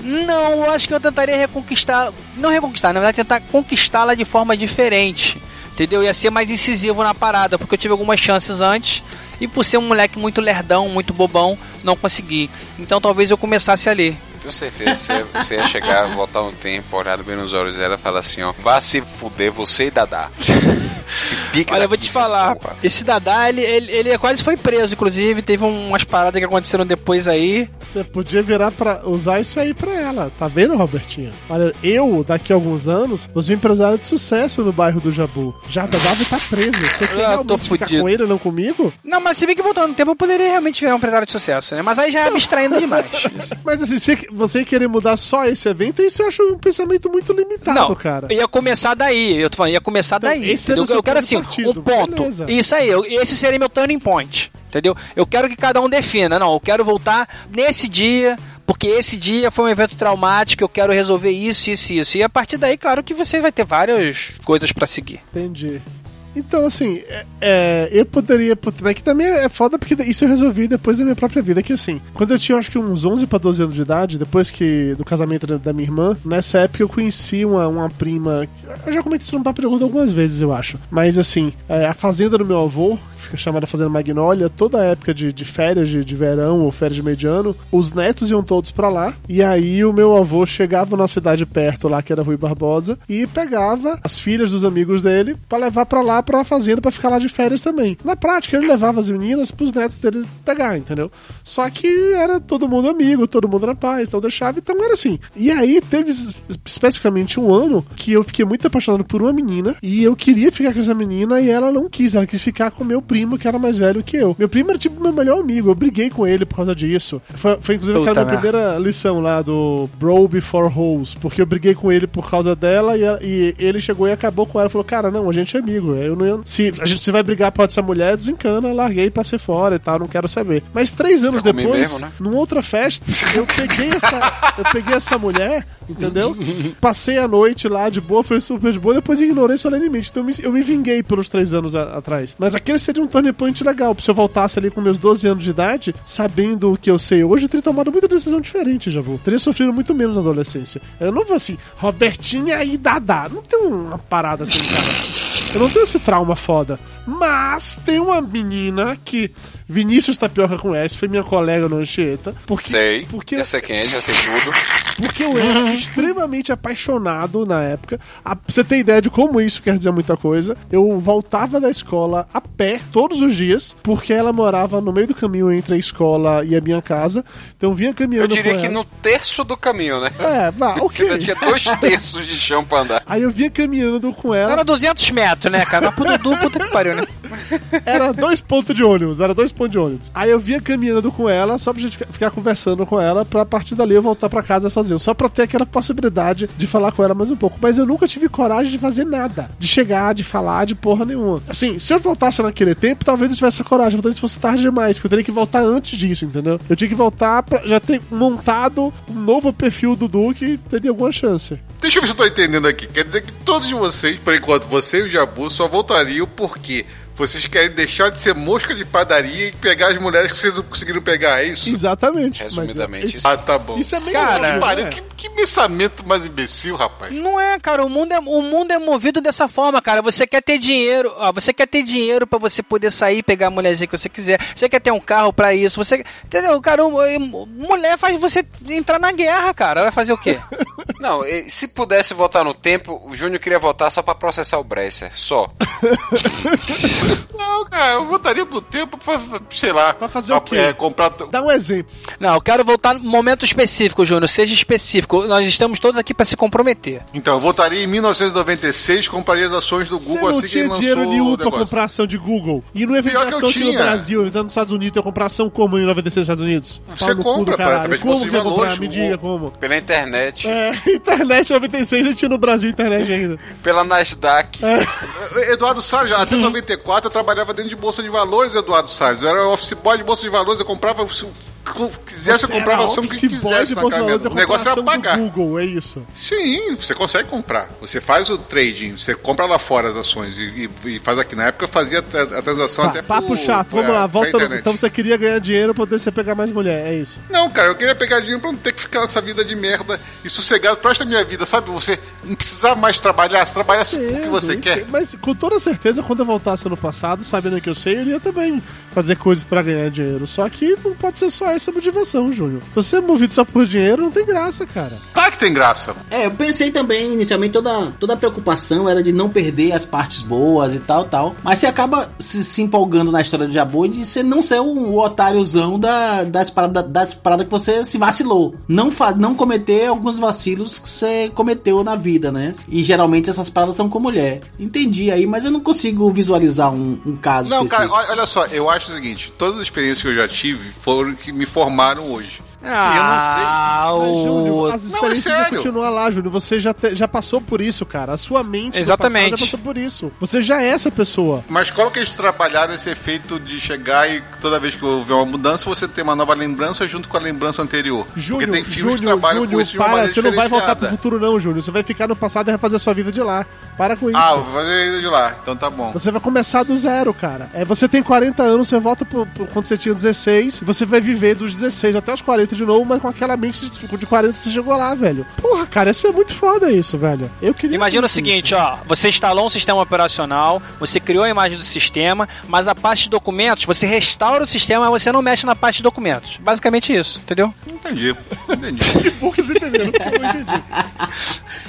Não, eu acho que eu tentaria reconquistar. Não reconquistar, na verdade, tentar conquistá-la de forma diferente. Entendeu? Ia ser mais incisivo na parada, porque eu tive algumas chances antes. E por ser um moleque muito lerdão, muito bobão, não consegui. Então talvez eu começasse ali. Tenho certeza que você ia, você ia chegar, voltar um tempo, olhar bem nos olhos dela e falar assim, ó, vá se fuder você e Dadá. Olha, eu vou te seu falar, porra. esse Dadá, ele, ele, ele quase foi preso, inclusive, teve umas paradas que aconteceram depois aí. Você podia virar pra usar isso aí pra ela. Tá vendo, Robertinha? Olha, eu, daqui a alguns anos, vou ser um empresário de sucesso no bairro do Jabu. Já Dava tá preso. Você quer Eu realmente ficar fudido. com ele e não comigo? Não, mas se bem que voltando no tempo eu poderia realmente virar um empresário de sucesso, né? Mas aí já é abstraindo demais. Mas assim, se você querer mudar só esse evento, isso eu acho um pensamento muito limitado, Não, cara. ia começar daí. Eu tô falando, ia começar Então, daí. esse seu eu quero assim, partido, um ponto. beleza. Isso aí, eu- esse seria meu turning point. Entendeu? Eu quero que cada um defina. Não, eu quero voltar nesse dia. Porque esse dia foi um evento traumático, eu quero resolver isso, isso e isso. E a partir daí, claro que você vai ter várias coisas pra seguir. Entendi. Então, assim, é, é, eu poderia. Mas que também é foda porque isso eu resolvi depois da minha própria vida. Que assim, quando eu tinha acho que uns 11 pra 12 anos de idade, depois que do casamento da, minha irmã, nessa época eu conheci uma, uma prima. Eu já comentei isso no Papo de algumas vezes, eu acho. Mas assim, é, a fazenda do meu avô, fica chamada Fazenda Magnólia, toda a época de, de férias de, de verão ou férias de mediano, os netos iam todos pra lá. E aí o meu avô chegava na cidade perto lá, que era Rui Barbosa, e pegava as filhas dos amigos dele pra levar pra lá pra fazenda pra ficar lá de férias também. Na prática, ele levava as meninas pros netos dele pegar, entendeu? Só que era todo mundo amigo, todo mundo na paz, então deixava, então era assim. E aí teve es- especificamente um ano que eu fiquei muito apaixonado por uma menina e eu queria ficar com essa menina e ela não quis, ela quis ficar com meu primo que era mais velho que eu. Meu primo era tipo meu melhor amigo, eu briguei com ele por causa disso. Foi, foi inclusive aquela minha primeira lição lá do Bro Before Hoes, porque eu briguei com ele por causa dela e, e ele chegou e acabou com ela. Falou, cara, não, a gente é amigo. Eu não se a gente se vai brigar por essa mulher, desencana, larguei pra ser fora e tal, não quero saber. Mas três anos depois, mesmo, né? numa outra festa, eu peguei essa, eu peguei essa mulher, entendeu? Passei a noite lá de boa, foi super de boa, depois ignorei solenemente. Então eu me, eu me vinguei pelos três anos a- atrás. Mas aquele seria um turning point legal. Se eu voltasse ali com meus 12 anos de idade, sabendo o que eu sei hoje, eu teria tomado muita decisão diferente, já vou. Teria sofrido muito menos na adolescência. Eu não vou assim, Robertinha e Dadá. Não tem uma parada assim, cara. Eu não tenho esse trauma foda. Mas tem uma menina que Vinícius Tapioca conhece, foi minha colega no Anchieta. Porque, Sei, porque já sei quem é, já sei tudo. porque eu era extremamente apaixonado na época. A, pra você ter ideia de como isso quer dizer muita coisa, eu voltava da escola a pé todos os dias, porque ela morava no meio do caminho entre a escola e a minha casa. Então eu vinha Eu caminhando diria com que ela. no terço do caminho, né? É, vá, Você ainda ok. tinha dois terços de chão pra andar. Aí eu vinha caminhando com ela. Era 200 metros, né, cara? Mas pro Dudu, puta que pariu, Era dois pontos de ônibus, era dois pontos de ônibus. Aí eu vinha caminhando com ela, só pra gente ficar conversando com ela, pra partir dali eu voltar pra casa sozinho. Só pra ter aquela possibilidade de falar com ela mais um pouco. Mas eu nunca tive coragem de fazer nada. De chegar, de falar, de porra nenhuma. Assim, se eu voltasse naquele tempo, talvez eu tivesse coragem. Talvez fosse tarde demais, porque eu teria que voltar antes disso, entendeu? Eu tinha que voltar pra já ter montado um novo perfil do Duque teria alguma chance. Deixa eu ver se eu tô entendendo aqui. Quer dizer que todos vocês, por enquanto, você e o Jabu, só voltariam porque vocês querem deixar de ser mosca de padaria e pegar as mulheres que vocês não conseguiram pegar, é isso? Exatamente. mas, Resumidamente, é, isso. Ah, tá bom. isso é meio Cara, óbvio, Pare, né? que, que pensamento mais imbecil, rapaz. Não é, cara, o mundo é, o mundo é movido dessa forma, cara. Você quer ter dinheiro, ó, você quer ter dinheiro pra você poder sair e pegar a mulherzinha que você quiser. Você quer ter um carro pra isso. Você, entendeu? Cara, mulher faz você entrar na guerra, cara. Vai fazer o quê? Não, se pudesse voltar no tempo, o Júnior queria voltar só pra processar o Bresser. Só. Não, cara, eu voltaria pro tempo pra, sei lá. Pra fazer o quê? É, comprar. Dá um exemplo. Não, eu quero voltar no momento específico, Júnior. Seja específico. Nós estamos todos aqui pra se comprometer. Então, eu voltaria em 1996, compraria as ações do Você Google não assim que tinha lançou dinheiro nenhum pra comprar ação de Google. E não vender Pior que eu ação aqui no tinha. Brasil, então nos Estados Unidos, eu comprar ação como em 96 nos Estados Unidos? Você compra, através de Como você comprar? valores, Me diga como. Pela internet, É, internet 96 a gente tinha no Brasil internet ainda. pela Nasdaq. Eduardo Salles, até Uhum. 94 eu trabalhava dentro de bolsa de valores, Eduardo Salles. Eu era office boy de bolsa de valores, eu comprava. Quisesse, Você comprava era ação que office boy quisesse de você O negócio era pagar. Google, é isso. Sim, você consegue comprar. Você faz o trading, você compra lá fora as ações e, e- e faz aqui. Na época eu fazia a, a transação Tá, até papo por- chato, vamos lá, volta. Então você queria ganhar dinheiro pra poder você pegar mais mulher, é isso. Não, cara, eu queria pegar dinheiro pra não ter que ficar nessa vida de merda e sossegado pro resto da minha vida, sabe? Você não precisar mais trabalhar, se trabalhasse o que você quer. Mas com toda certeza, quando eu voltasse no passado, sabendo que eu sei, eu iria também fazer coisas pra ganhar dinheiro. Só que não pode ser só essa motivação, Júnior. Se você é movido só por dinheiro, não tem graça, cara. Claro que tem graça. É, eu pensei também, inicialmente, toda, toda a preocupação era de não perder as partes boas e tal, tal. Mas você acaba se, se empolgando na história do Jabu e de você não ser o, o otáriozão da, das, paradas, das paradas que você se vacilou. Não, fa, não cometer alguns vacilos que você cometeu na vida, né? E geralmente essas paradas são com mulher. Entendi aí, mas eu não consigo visualizar um, um caso Não, cara, específico. olha, olha só, eu acho o seguinte: todas as experiências que eu já tive foram que me formaram hoje. Ah, Mas, Júnior, o... as experiências Não, é continuar lá, Júnior. Você já, te- já passou por isso, cara. A sua mente Exatamente. já passou por isso. Você já é essa pessoa. Mas como que eles trabalharam esse efeito de chegar e toda vez que houver uma mudança, você ter uma nova lembrança junto com a lembrança anterior? Júnior, Porque tem filmes que Júnior, trabalham com Júnior, isso de uma para. Você não vai voltar pro futuro, não, Júnior. Você vai ficar no passado e refazer a sua vida de lá. Para com isso. Ah, vou fazer isso de lá, então tá bom. Você vai começar do zero, cara. É, você tem 40 anos, você volta pro, pro- quando você tinha 16, você vai viver dos 16 até os 40 de novo, mas com aquela mente de, de 40 você chegou lá, velho. Porra, cara, isso é muito foda isso, velho. Eu queria. Imagina o seguinte, ó, você instalou um sistema operacional, você criou a imagem do sistema, mas a parte de documentos, você restaura o sistema, mas você não mexe na parte de documentos. Basicamente isso, entendeu? Entendi, entendi, isso. Poucos entenderam. Eu não entendi.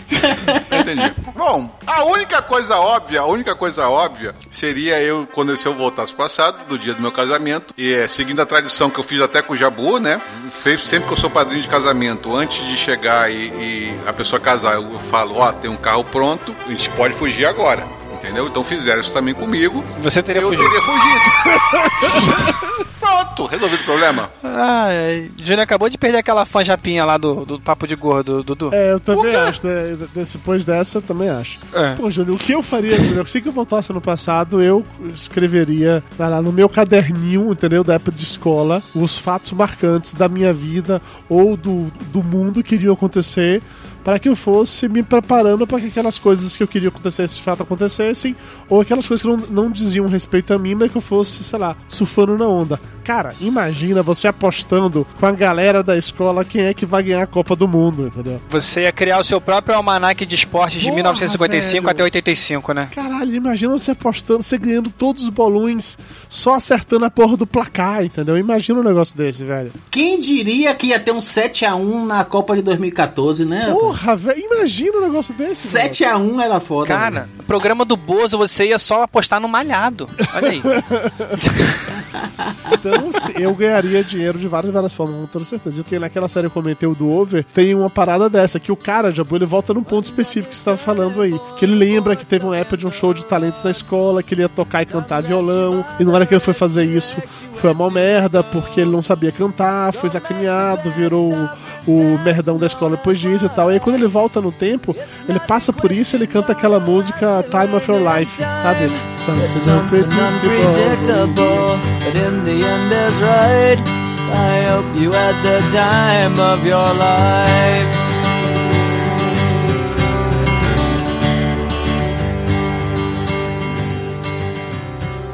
entendi. Bom, a única coisa óbvia, a única coisa óbvia seria eu, quando se eu voltasse passado, do dia do meu casamento, e é, seguindo a tradição que eu fiz até com o Jabu, né? Sempre que eu sou padrinho de casamento, antes de chegar e, e a pessoa casar, eu falo, ó, tem um carro pronto, a gente pode fugir agora. Entendeu? Então fizeram isso também comigo. Você teria eu fugido. teria fugido. Pronto, resolvido o problema. Ai, Júnior acabou de perder aquela fã japinha lá do, do Papo de Gordo, Dudu. É, eu também acho. Né? Depois dessa, eu também acho. É. Pô, Júnior, o que eu faria, Júnior? Se que eu voltasse no passado, eu escreveria vai lá, no meu caderninho, entendeu? Da época de escola, os fatos marcantes da minha vida ou do, do mundo que iriam acontecer para que eu fosse me preparando para que aquelas coisas que eu queria acontecer de fato acontecessem, ou aquelas coisas que não, não diziam respeito a mim, mas que eu fosse, sei lá, surfando na onda. Cara, imagina você apostando com a galera da escola quem é que vai ganhar a Copa do Mundo, entendeu? Você ia criar o seu próprio almanaque de esportes de Porra, 1955 velho. até 85, né? Caralho, imagina você apostando, você ganhando todos os bolões, só acertando a porra do placar, entendeu? Imagina um negócio desse, velho. Quem diria que ia ter um 7x1 na Copa de 2014, né? Porra, velho, imagina um negócio desse. velho. 7x1 era foda. Cara, velho. o programa do Bozo você ia só apostar no malhado. Olha aí. Então, se- eu ganharia dinheiro de várias, várias formas, com toda certeza. Porque naquela série que eu comentei, o do Over, tem uma parada dessa, que o cara, Jabu, ele volta num ponto específico que você estava falando aí. Que ele lembra que teve uma época de um show de talentos na escola, que ele ia tocar e cantar violão, e na hora que ele foi fazer isso, foi uma merda, porque ele não sabia cantar, foi sacaneado, virou o, o merdão da escola depois disso e tal. E aí quando ele volta no tempo, ele passa por isso ele canta aquela música Time of Your Life, sabe? Something unpredictable, but in the end I hope you had the time of your life.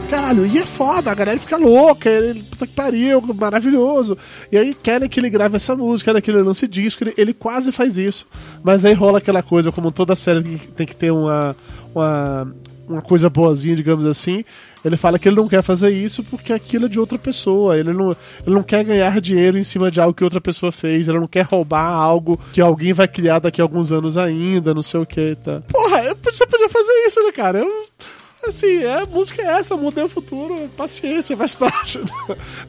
Caralho, e é foda, a galera fica louca, ele, puta que pariu, maravilhoso. E aí querem que ele grave essa música, querem que ele lance disco, ele, ele quase faz isso. Mas aí rola aquela coisa, como toda série tem que ter uma, uma, uma coisa boazinha, digamos assim. Ele fala que ele não quer fazer isso porque aquilo é de outra pessoa. Ele não, ele não quer ganhar dinheiro em cima de algo que outra pessoa fez. Ele não quer roubar algo que alguém vai criar daqui a alguns anos ainda, não sei o que. Tá. Porra, você podia fazer isso, né, cara? Eu, Assim, é, a música é essa, mudei o futuro, paciência, faz parte.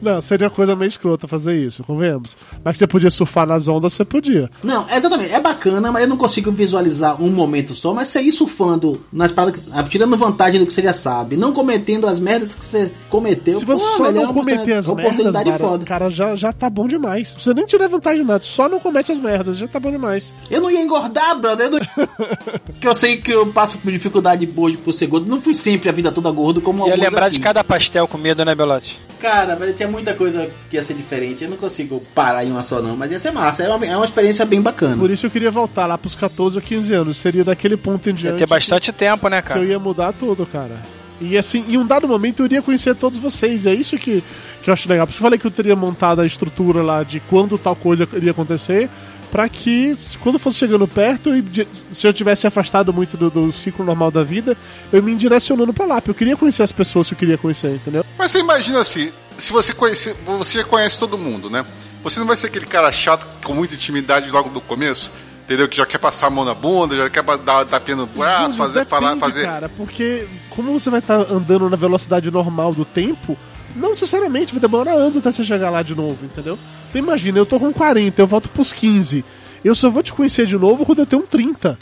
Não, seria coisa meio escrota fazer isso, convenhamos. Mas que você podia surfar nas ondas, você podia. Não, exatamente. É bacana, mas eu não consigo visualizar um momento só. Mas você ir surfando nas paradas, ah, tirando vantagem do que você já sabe, não cometendo as merdas que você cometeu. Se você pô, só é não uma cometer as merdas, cara, cara, já, já tá bom demais. Não precisa nem tirar vantagem de nada, só não comete as merdas, já tá bom demais. Eu não ia engordar, brother. Eu não... que eu sei que eu passo por dificuldade hoje por ser gordo. Não fui sempre a vida toda gordo como Ia lembrar aqui. de cada pastel comido, né, Belote? Cara, mas tinha muita coisa que ia ser diferente. Eu não consigo parar em uma só, não. Mas ia ser massa. É uma, é uma experiência bem bacana. Por isso eu queria voltar lá pros 14 ou 15 anos. Seria daquele ponto em Ia diante. ter bastante tempo, né, que cara? eu ia mudar tudo, cara. E assim, em um dado momento eu iria conhecer todos vocês. É isso que, que eu acho legal. Porque eu falei que eu teria montado a estrutura lá de quando tal coisa iria acontecer. Pra que quando fosse chegando perto, e se eu tivesse afastado muito do, do ciclo normal da vida, eu me direcionando pra lá. Porque eu queria conhecer as pessoas que eu queria conhecer, entendeu? Mas você imagina assim, se você conhecer, você já conhece todo mundo, né? Você não vai ser aquele cara chato com muita intimidade logo do começo, entendeu? Que já quer passar a mão na bunda, já quer dar tapinha no braço, fazer, falar, depende, fazer. Cara, porque como você vai estar andando na velocidade normal do tempo, não necessariamente vai demorar anos até você chegar lá de novo, entendeu? Então imagina, eu tô com 40, eu volto pros 15. Eu só vou te conhecer de novo quando eu tenho um 30.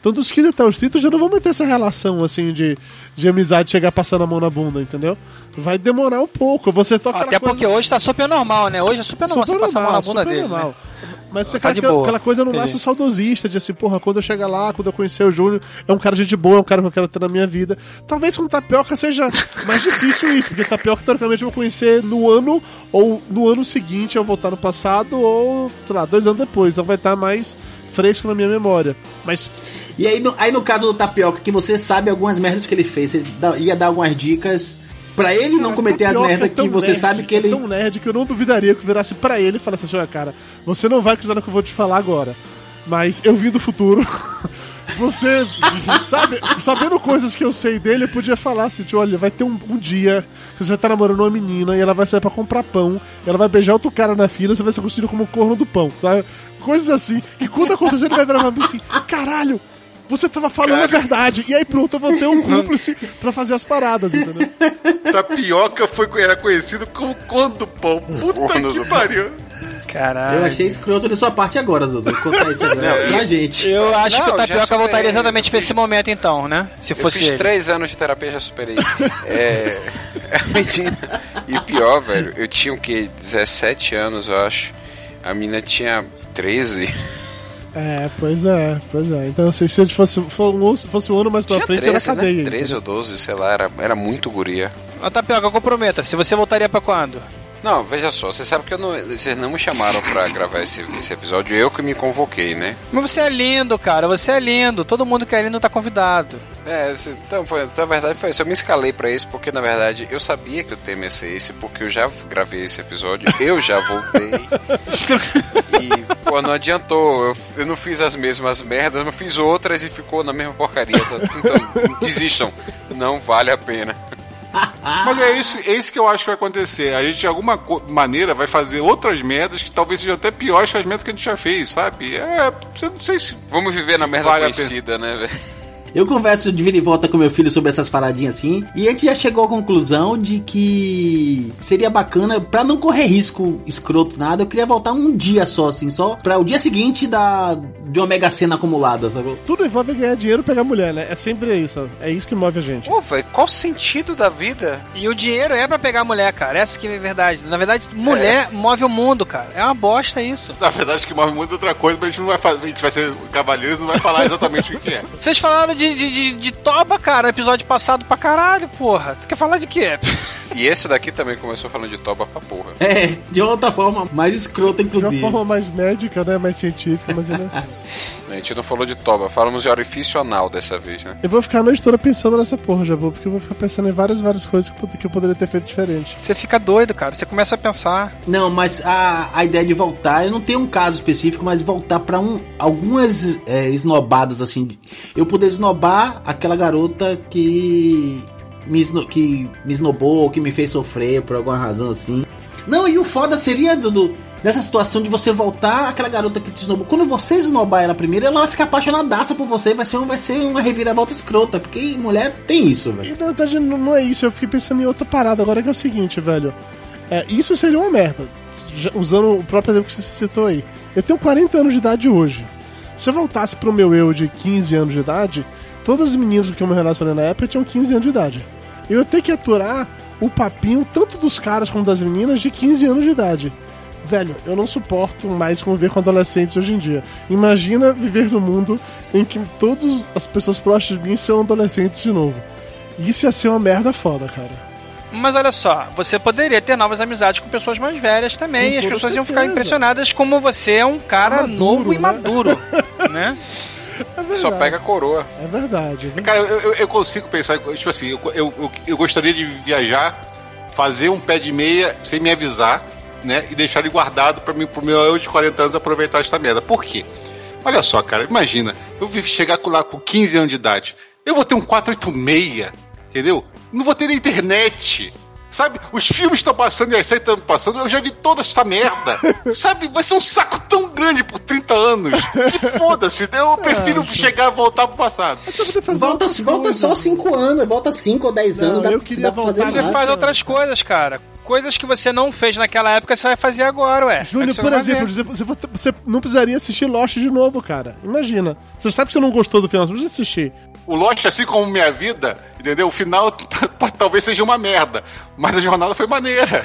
Então dos 15 até os 30 eu já não vou manter essa relação assim de, de amizade chegar passando a mão na bunda, entendeu? Vai demorar um pouco. Você toca Até porque hoje tá super normal, né? Hoje é super normal você passar a mão na bunda super dele. normal. Né? Mas você Tá quer de aquela, aquela coisa no laço saudosista, de assim, porra, quando eu chegar lá, quando eu conhecer o Júnior, é um cara de boa, é um cara que eu quero ter na minha vida. Talvez com tapioca seja mais difícil isso, porque tapioca, teoricamente, eu vou conhecer no ano, ou no ano seguinte eu voltar no passado, ou, sei lá, dois anos depois. Então vai estar mais fresco na minha memória. Mas E aí no, aí no caso do Tapioca, que você sabe algumas merdas que ele fez, você dá- ia dar algumas dicas pra ele não cometer as merdas é tão que você nerd, sabe que é ele. tão nerd que eu não duvidaria que virasse pra ele e falasse assim: olha, cara, você não vai acreditar no que eu vou te falar agora. Mas eu vim do futuro. Você, sabe, sabendo coisas que eu sei dele, eu podia falar assim: tipo, olha, vai ter um, um dia que você vai estar namorando uma menina e ela vai sair pra comprar pão, e ela vai beijar outro cara na fila, você vai ser conhecido como o corno do pão, sabe? Coisas assim. E quando acontecer, ele vai virar mim assim: caralho, você tava falando a verdade. E aí pronto, eu vou ter um cúmplice pra fazer as paradas, entendeu? Tapioca foi, era conhecido como corno do pão. Puta que pariu. Caralho. Eu achei escroto de sua parte agora, Dudu. Contar isso agora Não, pra gente. Eu acho Não, que o Tapioca voltaria exatamente pra esse momento, então, né? Se Eu fosse fiz ele. três anos de terapia já superei. é. E o pior, velho, eu tinha o quê? 17 anos, eu acho. A menina tinha 13. É, pois é, pois é. Então, assim, se fosse, fosse, fosse um ano mais pra Tinha frente, 13, era cadeia. né? 13 ou 12, sei lá, era, era muito guria. Ô, Tapioca, comprometa. Se você voltaria pra quando? Não, veja só, você sabe que eu não, vocês não me chamaram pra gravar esse, esse episódio, eu que me convoquei, né? Mas você é lindo, cara. Você é lindo. Todo mundo que é lindo tá convidado. É, então, foi, então, na verdade foi isso. Eu me escalei pra isso porque, na verdade, eu sabia que o tema ia ser esse, porque eu já gravei esse episódio, eu já voltei. e, pô, não adiantou. Eu, eu não fiz as mesmas merdas, mas fiz outras e ficou na mesma porcaria. Então, desistam. Não vale a pena. Mas é isso, é isso que eu acho que vai acontecer. A gente, de alguma maneira, vai fazer outras merdas que talvez sejam até piores que as merdas que a gente já fez, sabe? É, eu não sei se. Vamos viver na se merda vale conhecida, né, velho? Eu converso de vida e volta com meu filho sobre essas paradinhas assim, e a gente já chegou à conclusão de que seria bacana, pra não correr risco escroto nada, eu queria voltar um dia só, assim, só pra o dia seguinte da, de uma mega cena acumulada, sabe? Tudo envolve ganhar dinheiro e pegar mulher, né? É sempre isso. É isso que move a gente. Pô, velho, qual o sentido da vida? E o dinheiro é pra pegar mulher, cara. Essa que é a verdade. Na verdade, mulher move o mundo, cara. É uma bosta isso. Na verdade, que move muito outra coisa, mas a gente não vai fazer. A gente vai ser cavaleiros e não vai falar exatamente o que é. Vocês falaram de, de, de, de toba, cara, episódio passado pra caralho, porra. Você quer falar de quê? E esse daqui também começou falando de toba pra porra. É, de outra forma mais escrota, De uma inclusive. forma mais médica, né? Mais científica, mas ele é assim. A gente não falou de toba, falamos de orifício anal dessa vez, né? Eu vou ficar a noite toda pensando nessa porra, Jabu, porque eu vou ficar pensando em várias, várias coisas que eu, poderia ter feito diferente. Você fica doido, cara. Você começa a pensar. Não, mas a, a ideia de voltar, eu não tenho um caso específico, mas voltar pra um, algumas é, esnobadas, assim. Eu poder esnobar aquela garota que me, esno, que me esnobou, que me fez sofrer por alguma razão, assim. Não, e o foda seria, Dudu, dessa situação de você voltar aquela garota que te esnobou. Quando você esnobar ela primeiro, ela vai ficar apaixonadaça por você, vai ser, vai ser uma reviravolta escrota, porque mulher tem isso, velho. Na verdade não, não é isso, eu fiquei pensando em outra parada agora que é o seguinte, velho. É, isso seria uma merda. Já- usando o próprio exemplo que você citou aí. Eu tenho 40 anos de idade hoje. Se eu voltasse pro meu eu de 15 anos de idade, todas as meninas que eu me relacionei na época tinham 15 anos de idade. Eu ia ter que aturar o papinho tanto dos caras como das meninas de 15 anos de idade. Velho, eu não suporto mais conviver com adolescentes hoje em dia. Imagina viver num mundo em que todas as pessoas próximas de mim são adolescentes de novo. Isso ia ser uma merda foda, cara. Mas olha só, você poderia ter novas amizades com pessoas mais velhas também. E as pessoas iam ficar certeza. impressionadas como você é um cara Maduro, novo e né? maduro, né? É verdade. Só pega a coroa. É verdade. viu? Cara, eu, eu, eu consigo pensar, tipo assim, eu, eu, eu, gostaria de viajar, fazer um pé de meia sem me avisar, né? E deixar ele guardado pra mim, pro meu eu de 40 anos aproveitar esta merda. Por quê? Olha só, cara, imagina, eu chegar com- lá com 15 anos de idade. Eu vou ter um 486, entendeu? Não vou ter nem internet. Sabe, os filmes estão passando e as séries estão passando, eu já vi toda essa merda. Sabe, vai ser um saco tão grande por 30 anos. Que foda-se, eu prefiro chegar e voltar pro passado. Fazer Volta, volta só 5 anos, volta 5 ou 10 Não, anos. dá- eu queria dá pra fazer voltar Você mais. faz outras coisas, cara. Coisas que você não fez naquela época, você vai fazer agora, ué. Júnior, É por exemplo, você, você não precisaria assistir Lost de novo, cara. Imagina. Você sabe que você não gostou do final, você não precisa assistir. O Lost, assim como minha vida, entendeu? O final pode- talvez seja uma merda, mas a jornada foi maneira.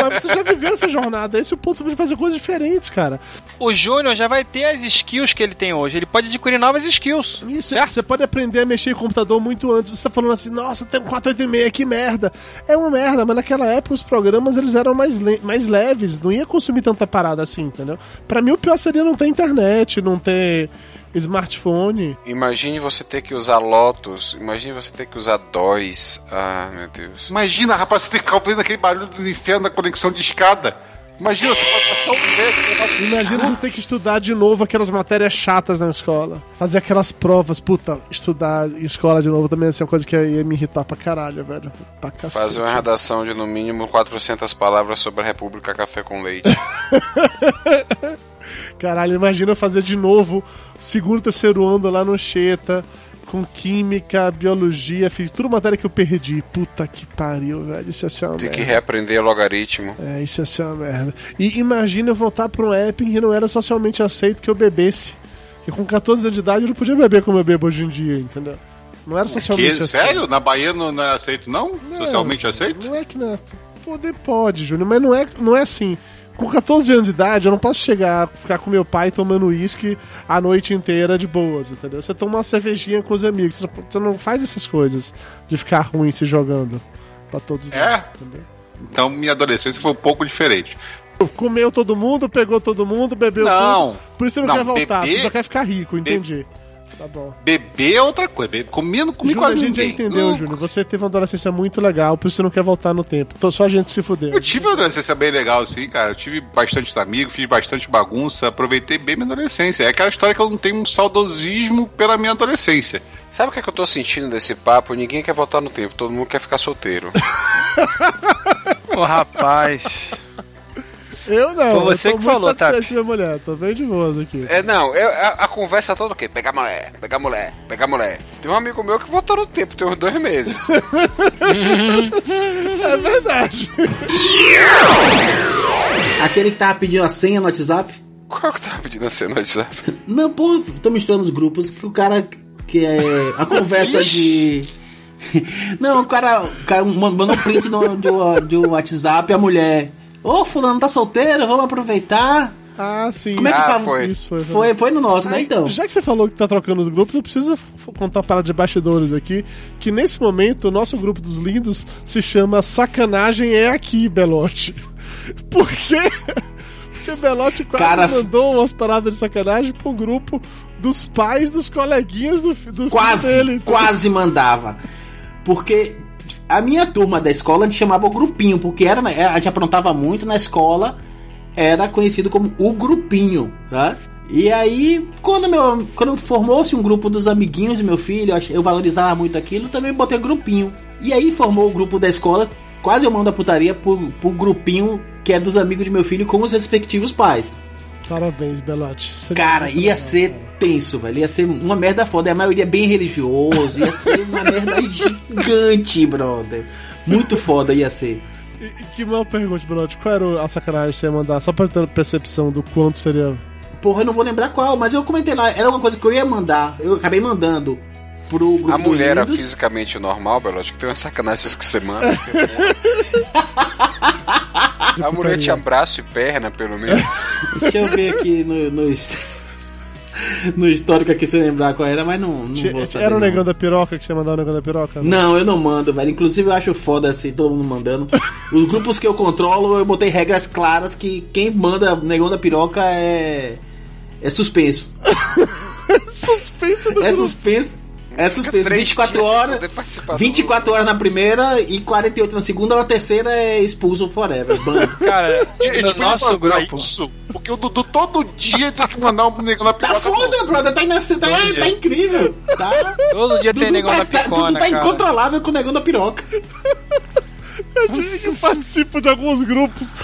Mas você já viveu essa jornada. Esse é o ponto, você pode fazer coisas diferentes, cara. O Júnior já vai ter as skills que ele tem hoje. Ele pode adquirir novas skills. Isso, certo? você pode aprender a mexer em computador muito antes. Você tá falando assim, nossa, tem um 486, que merda. É uma merda, mas naquela época os programas eles eram mais, le- mais leves, não ia consumir tanta parada assim, entendeu? Pra mim o pior seria não ter internet, não ter smartphone. Imagine você ter que usar Lotus, imagine você ter que usar DOS. Ah, meu Deus. Imagina, rapaz, você tem que ficar ouvindo aquele barulho dos infernos da conexão de escada. Imagina, você pode passar um dedo. Imagina você ter que estudar de novo aquelas matérias chatas na escola. Fazer aquelas provas. Puta, estudar em escola de novo também ia ser uma coisa que ia me irritar pra caralho, velho. Pra cacete. Fazer uma redação de no mínimo 400 palavras sobre a República Café com Leite. Caralho, imagina fazer de novo segundo, terceiro ano lá no Xeta, com química, biologia, fiz tudo matéria que eu perdi. Puta que pariu, velho. Isso ia ser uma Tem que merda. reaprender logaritmo. É, isso ia ser uma merda. E imagina eu voltar pra um app que não era socialmente aceito que eu bebesse. Que com 14 anos de idade eu não podia beber como eu bebo hoje em dia, entendeu? Não era socialmente Que, aceito. sério? Na Bahia não, não é aceito, não? Não, Socialmente aceito? Não é que não é. Poder pode, Júnior, mas não é, não é assim. Com 14 anos de idade, eu não posso chegar, ficar com meu pai tomando uísque a noite inteira de boas, entendeu? Você toma uma cervejinha com os amigos, você não, faz essas coisas de ficar ruim se jogando pra todos os É? lados, entendeu? Então minha adolescência foi um pouco diferente. Comeu todo mundo, pegou todo mundo, bebeu Não. tudo. Por isso você não, Não, quer voltar, beber- você só quer ficar rico, entendi. Tá bom. Beber é outra coisa. Beber, comendo comi Júnior, a gente já entendeu, Não, Júnior. Você teve uma adolescência muito legal, por isso você não quer voltar no tempo. Então, só a gente se fudeu. Eu tive uma adolescência bem legal, sim, cara. Eu tive bastante amigos, fiz bastante bagunça, aproveitei bem minha adolescência. É aquela história que eu não tenho um saudosismo pela minha adolescência. Sabe o que, é que eu tô sentindo desse papo? Ninguém quer voltar no tempo, todo mundo quer ficar solteiro. Ô, rapaz. Eu não. Foi você eu tô que muito falou, com minha mulher, tô bem de boas aqui. É, não, eu- a, a conversa toda o quê? Pegar mulher, pegar mulher, pegar mulher. Tem um amigo meu que votou no tempo, tem uns dois meses. É verdade. Aquele que tava pedindo a senha no WhatsApp. Qual que tava pedindo a cena no WhatsApp? Não, pô, tô misturando os grupos que o cara que é a conversa de Não, o cara, o cara mandou um print do, do, do WhatsApp a mulher. Ô, fulano tá solteiro, vamos aproveitar. Ah, sim. Como é que Ah, tava? foi. Isso foi. Foi, foi no nosso, né, então? Já que você falou que tá trocando os grupos, eu preciso contar uma parada de bastidores aqui. Que nesse momento o nosso grupo dos lindos se chama Sacanagem é Aqui, Belote. Por quê? Porque Belote quase Cara, mandou umas paradas de sacanagem pro grupo dos pais dos coleguinhas do, do Quase, filho dele. quase mandava. Porque a minha turma da escola a gente chamava o grupinho, porque era, era- a gente aprontava muito na escola, era conhecido como o grupinho, tá? E aí, quando, meu, quando formou-se um grupo dos amiguinhos do meu filho, eu valorizava muito aquilo, também botei grupinho. E aí formou o grupo da escola, quase eu mando a putaria pro, pro grupinho que é dos amigos de meu filho com os respectivos pais. Parabéns, Belote. Cara, ia ser cara. tenso, velho. Ia ser uma merda foda. E a maioria bem religioso. Ia ser uma merda gigante, brother. Muito foda ia ser. E, que mal pergunte, Belote. Qual era a sacanagem que você ia mandar? Só pra ter percepção do quanto seria. Porra, eu não vou lembrar qual, mas eu comentei lá. Era uma coisa que eu ia mandar. Eu acabei mandando pro grupo A mulher era fisicamente normal, Belote, que tem umas sacanagens que você manda. A mulher tinha braço e perna, pelo menos. Deixa eu ver aqui no, no, no histórico aqui se eu lembrar qual era, mas não, não Tinha- vou saber. era o negão da piroca que você mandava o negão da piroca? né? Não, eu não mando, velho. Inclusive eu acho foda assim, todo mundo mandando. Os grupos que eu controlo, eu botei regras claras que quem manda negão da piroca é. é suspenso. Suspense do É grupo. suspenso. É suspenso. três 24 dias sem horas. poder participar do 24 horas na primeira e 48 na segunda, na terceira é expulso forever. Ban. Cara, E, no tipo, nosso grupo. Isso, porque o Dudu todo dia tem que mandar um negão na Tá piroca. foda, brother. Tá, inas- tá, dia. tá incrível. Tá? Todo dia tem negão tá, da tá, picona, Dudu tá cara. incontrolável com o negão da piroca. Eu digo que participo de alguns grupos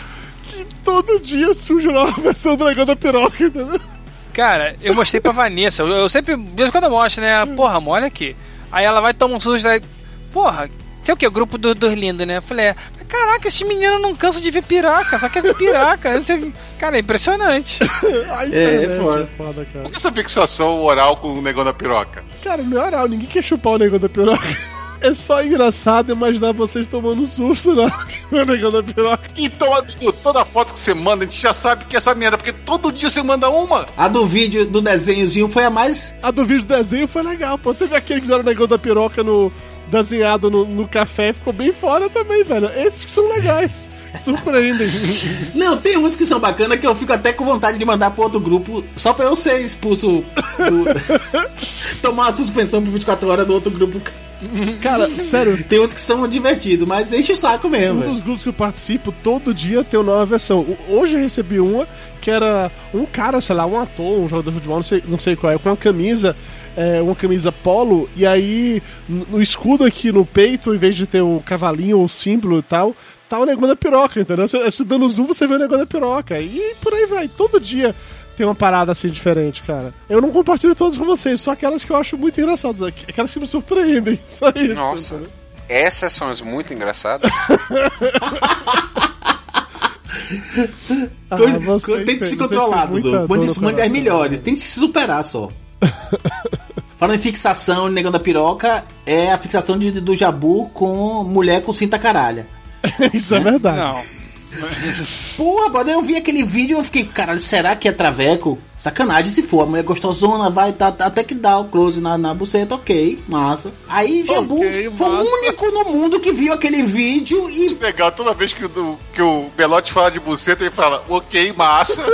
que todo dia surge uma nova versão do negão da piroca, entendeu? Cara, eu mostrei pra Vanessa. Eu, eu sempre, de vez em quando eu mostro, né? Porra, amor, olha aqui. Aí ela vai tomar um susto. Aí, Porra, sei o que? O grupo do- dos lindos, né? Eu falei, é, caraca, esse menino não cansa de ver piroca, só quer ver piroca. Você- Cara, é impressionante. Ai, É, internet, é foda. foda, cara. Por que essa fixação oral com o negão da piroca? Cara, não é oral, ninguém quer chupar o negão da piroca. É só engraçado imaginar vocês tomando susto na o negão da piroca. Então, toda foto que você manda, a gente já sabe que é essa merda, porque todo dia você manda uma. A do vídeo do desenhozinho foi a mais. A do vídeo do desenho foi legal, pô. Teve aquele que era o negão da piroca no, desenhado no, no café, ficou bem fora também, velho. Esses que são legais. Surpreendem. Não, tem uns que são bacanas que eu fico até com vontade de mandar pro outro grupo só pra eu ser expulso. Do... Tomar uma suspensão por 24 horas do outro grupo. Cara, sério, Tem uns que são divertidos, mas enche o saco mesmo. Um velho. dos grupos que eu participo, todo dia tem uma nova versão. Hoje eu recebi uma que era um cara, sei lá, um ator, um jogador de futebol, não sei, não sei qual é, com uma camisa, é, uma camisa polo, e aí no escudo aqui no peito, em vez de ter o cavalinho ou o símbolo e tal, tá o negócio da piroca, entendeu? Você, você dando zoom, você vê o negócio da piroca. E por aí vai. Todo dia tem uma parada assim diferente, cara. Eu não compartilho todas com vocês, só aquelas que eu acho muito engraçadas. aqu- Aquelas que me surpreendem. Só isso. Nossa. entendeu? Essas são as muito engraçadas. Ah, Tente se controlar, Dudu. Mande, as coração. melhores. Tente se superar só. Falando em fixação, negão da piroca, é a fixação de, do Jabu com mulher com cinta caralha. Isso é verdade. Não. Porra, brother, eu vi aquele vídeo e eu fiquei, caralho, será que é traveco? Sacanagem se for, a mulher gostosona vai tá, tá- até que dá o close na, na buceta, ok, massa. Aí Jabu Ok, foi o massa. único no mundo que viu aquele vídeo e. Legal, toda vez que o, do- que o Belote fala de buceta, ele fala, ok, massa.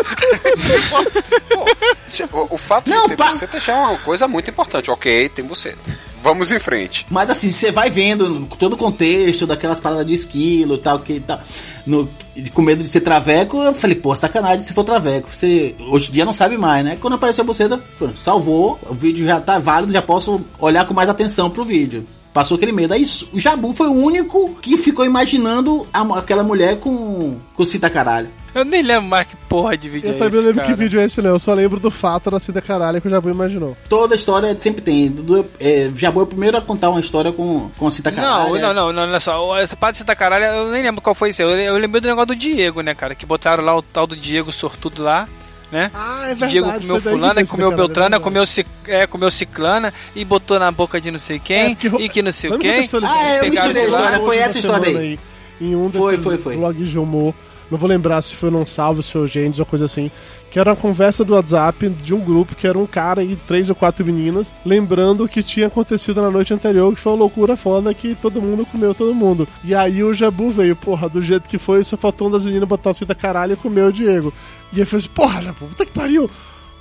Pô, o, o fato Não, de ter pa- buceta já é uma coisa muito importante. Ok, tem buceta. Vamos em frente. Mas assim, você vai vendo todo o contexto daquelas paradas de esquilo e tal, que tá no, com medo de ser traveco, eu falei, pô, sacanagem se for traveco. Você hoje em dia não sabe mais, né? Quando apareceu a buceta, salvou, o vídeo já tá válido, já posso olhar com mais atenção pro vídeo. Passou aquele medo. Aí o Jabu foi o único que ficou imaginando a- aquela mulher com, com cinta caralho. Eu nem lembro mais que porra de vídeo Eu é também esse, lembro cara. que vídeo é esse, não. Eu só lembro do fato da Cida Caralho que o Jabu imaginou. Toda história sempre tem. Do, é, Jabu é o primeiro a contar uma história com, com Cita Não, Caralho. não, não, não, olha só. Essa parte de Santa Caralho, eu nem lembro qual foi isso. Eu, eu lembrei do negócio do Diego, né, cara? Que botaram lá o tal do Diego sortudo lá, né? Ah, é Que verdade. Diego comeu que fulana, Cida comeu é Beltrana, verdade. comeu, cic, é, comeu ciclana e botou na boca de não sei quem É, porque- e que não sei o quem. Ah, é, eu misturei a lá, história, foi essa história semana aí. Em um desses Foi, foi, foi. blogs de humor. Não vou lembrar se foi num salve, se foi o Gênesis ou coisa assim. Que era uma conversa do WhatsApp de um grupo que era um cara e três ou quatro meninas, lembrando o que tinha acontecido na noite anterior, que foi uma loucura foda que todo mundo comeu todo mundo. E aí o Jabu veio, porra, do jeito que foi, só faltou uma das meninas botar o cita caralho e comer o Diego. E aí falou assim, porra, Jabu, puta que pariu!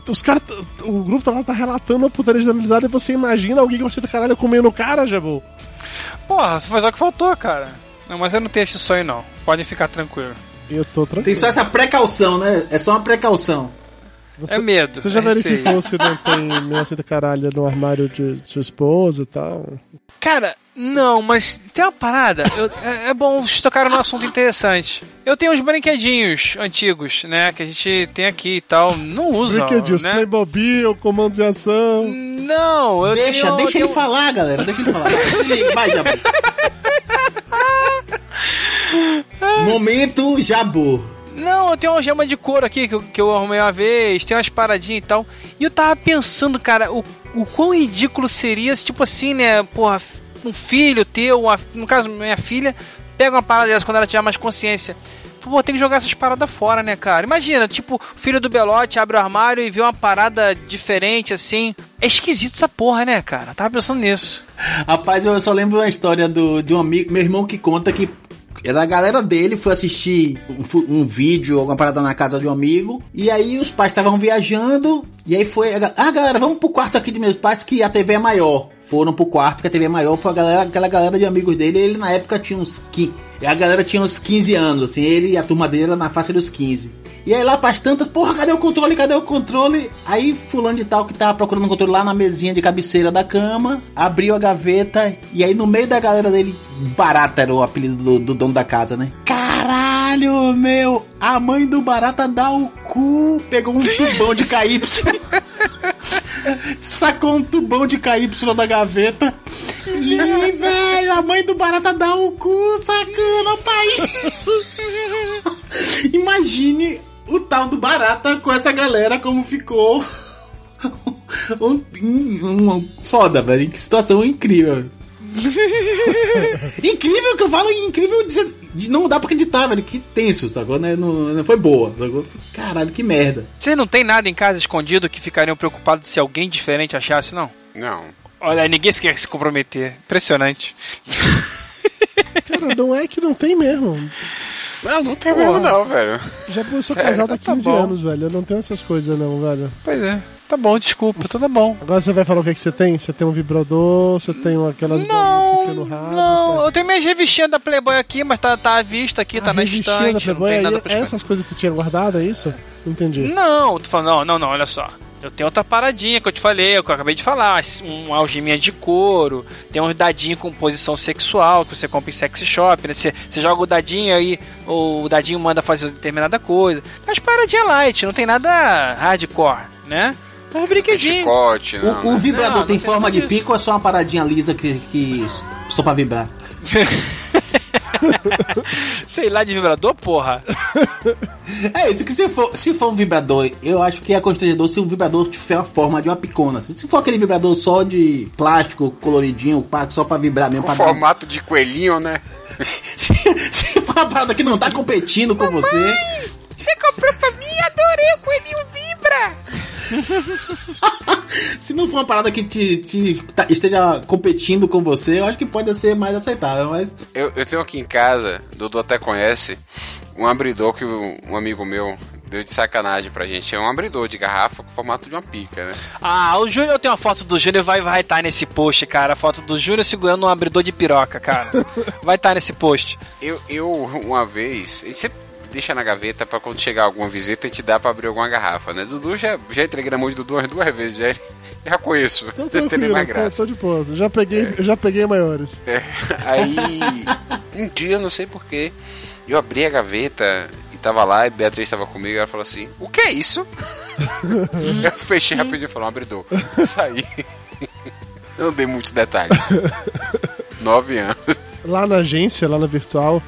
Os caras, o grupo tá lá tá relatando uma putaria generalizada e você imagina alguém que você caralho comendo o cara, Jabu? Porra, você faz o que faltou, cara. Não, mas eu não tenho esse sonho, não. Podem ficar tranquilo. Eu tô tranquilo. Tem só essa precaução, né? É só uma precaução. Você, É medo, Você já é verificou se não tem meia da caralho no armário de sua esposa e tal? Cara, não, mas tem uma parada. eu- é, é bom vocês tocaram num assunto interessante. Eu tenho uns brinquedinhos antigos, né? Que a gente tem aqui e tal. Não usa. Brinquedinhos, né? Playmobil, comandos de ação. Não, eu deixa, tenho, deixa eu ele tenho- falar, galera. Deixa ele falar. Se liga, vai. Momento Jabu. Não, eu tenho uma gema de couro aqui que eu, que eu arrumei uma vez, tem umas paradinhas e tal. E eu tava pensando, cara, o, o quão ridículo seria se, tipo assim, né, porra, um filho teu, uma, no caso, minha filha, pega uma parada dessa quando ela tiver mais consciência. Pô, tem que jogar essas paradas fora, né, cara? Imagina, tipo, filho do Belote abre o armário e vê uma parada diferente, assim. É esquisito essa porra, né, cara? Tava pensando nisso. Rapaz, eu só lembro uma história do, de um amigo, meu irmão que conta que era a galera dele, foi assistir um, um vídeo, alguma parada na casa de um amigo, e aí os pais estavam viajando, e aí foi, ah galera, vamos pro quarto aqui de meus pais que a TV é maior. Foram pro quarto que a TV é maior, foi a galera, aquela galera de amigos dele, ele na época tinha uns qui, a galera tinha uns 15 anos, assim, ele e a turma dele era na faixa dos 15. E aí lá pras tantas, porra, cadê o controle? Cadê o controle? Aí fulano de tal que tava procurando o controle lá na mesinha de cabeceira da cama, abriu a gaveta e aí no meio da galera dele, Barata era o apelido do, do dono da casa, né? Caralho, meu! A mãe do Barata dá o cu, pegou um tubão de KY. Sacou um tubão de KY da gaveta. E, velho, a mãe do Barata dá o cu, sacando, pai. Imagine o tal do Barata com essa galera como ficou. Um, um- um- foda, velho. Que situação incrível. incrível que eu falo, incrível de, de não dá pra acreditar, velho. Que tenso, sacou? Né? Não, não foi boa. Sacou? Caralho, que merda. Vocês não tem nada em casa escondido que ficariam preocupados se alguém diferente achasse, não? Não. Olha, ninguém se quer se comprometer. Impressionante. Cara, não é que não tem mesmo. Não, não tem mesmo não, velho. Já eu sou Sério? casado há Tá 15 bom. anos, velho. Eu não tenho essas coisas não, velho. Pois é. Tá bom, desculpa, tudo bom. Agora você vai falar o que, que você tem? Você tem um vibrador, você tem aquelas Não, no rabo. não, tá? eu tenho minhas revistinhas da Playboy aqui, mas tá, tá à vista aqui, tá A na revistinha estante, da não Playboy, tem nada pra esconder. essas coisas que você tinha guardado, é isso? Não entendi. Não, tô falando, não, não, não, olha só. Eu tenho outra paradinha que eu te falei, que eu acabei de falar, um algeminha de couro, tem uns dadinhos com posição sexual que você compra em sex shop, né? Você, você joga o dadinho aí, o dadinho manda fazer determinada coisa. As paradinhas light, não tem nada hardcore, né? É um brinquedinho. Chicote, O, não. o né? vibrador Não, não tem tem forma de disso. pico ou é só uma paradinha lisa que, que só pra vibrar? Sei lá de vibrador, porra. É isso que se for, se for um vibrador, eu acho que é constrangedor se o vibrador tiver a forma de uma picona. Se for aquele vibrador só de plástico, coloridinho, só pra vibrar mesmo. Com pra dar- formato de coelhinho, né? se, se for uma parada que não tá competindo com você. Você comprou pra mim, adorei, o coelhinho vibra. Se não for uma parada que te, te- tá- esteja competindo com você, eu acho que pode ser mais aceitável, mas. Eu, eu tenho aqui em casa, Dudu até conhece, um abridor que um, amigo meu deu de sacanagem pra gente. É um abridor de garrafa com formato de uma pica, né? Ah, o Júnior tem uma foto do Júnior, vai vai estar nesse post, cara. A foto do Júnior segurando um abridor de piroca, cara. Vai estar nesse post. Eu, eu uma vez, a gente sempre deixa na gaveta pra quando chegar alguma visita a gente dá pra abrir alguma garrafa, né? Dudu já, já entreguei na mão de Dudu umas duas vezes, já, já conheço. Não nem tranquilo, mais graça. tô de boa. Já peguei, eu já peguei maiores. É, aí, um dia, não sei porquê, eu abri a gaveta e tava lá e Beatriz tava comigo e ela falou assim: O que é isso? eu fechei rapidinho e falei: Um abridor. Saí. Eu não dei muitos detalhes. Nove anos. Lá na agência, lá na virtual,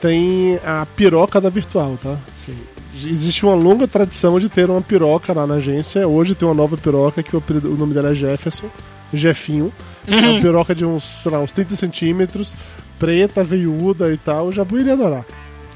tem a piroca da virtual, tá? Assim, existe uma longa tradição de ter uma piroca lá na agência. Hoje tem uma nova piroca que o, o nome dela é Jefferson, Jefinho. É uma piroca de uns, sei lá, uns 30 centímetros, preta, veiuda e tal. O Jabu iria adorar.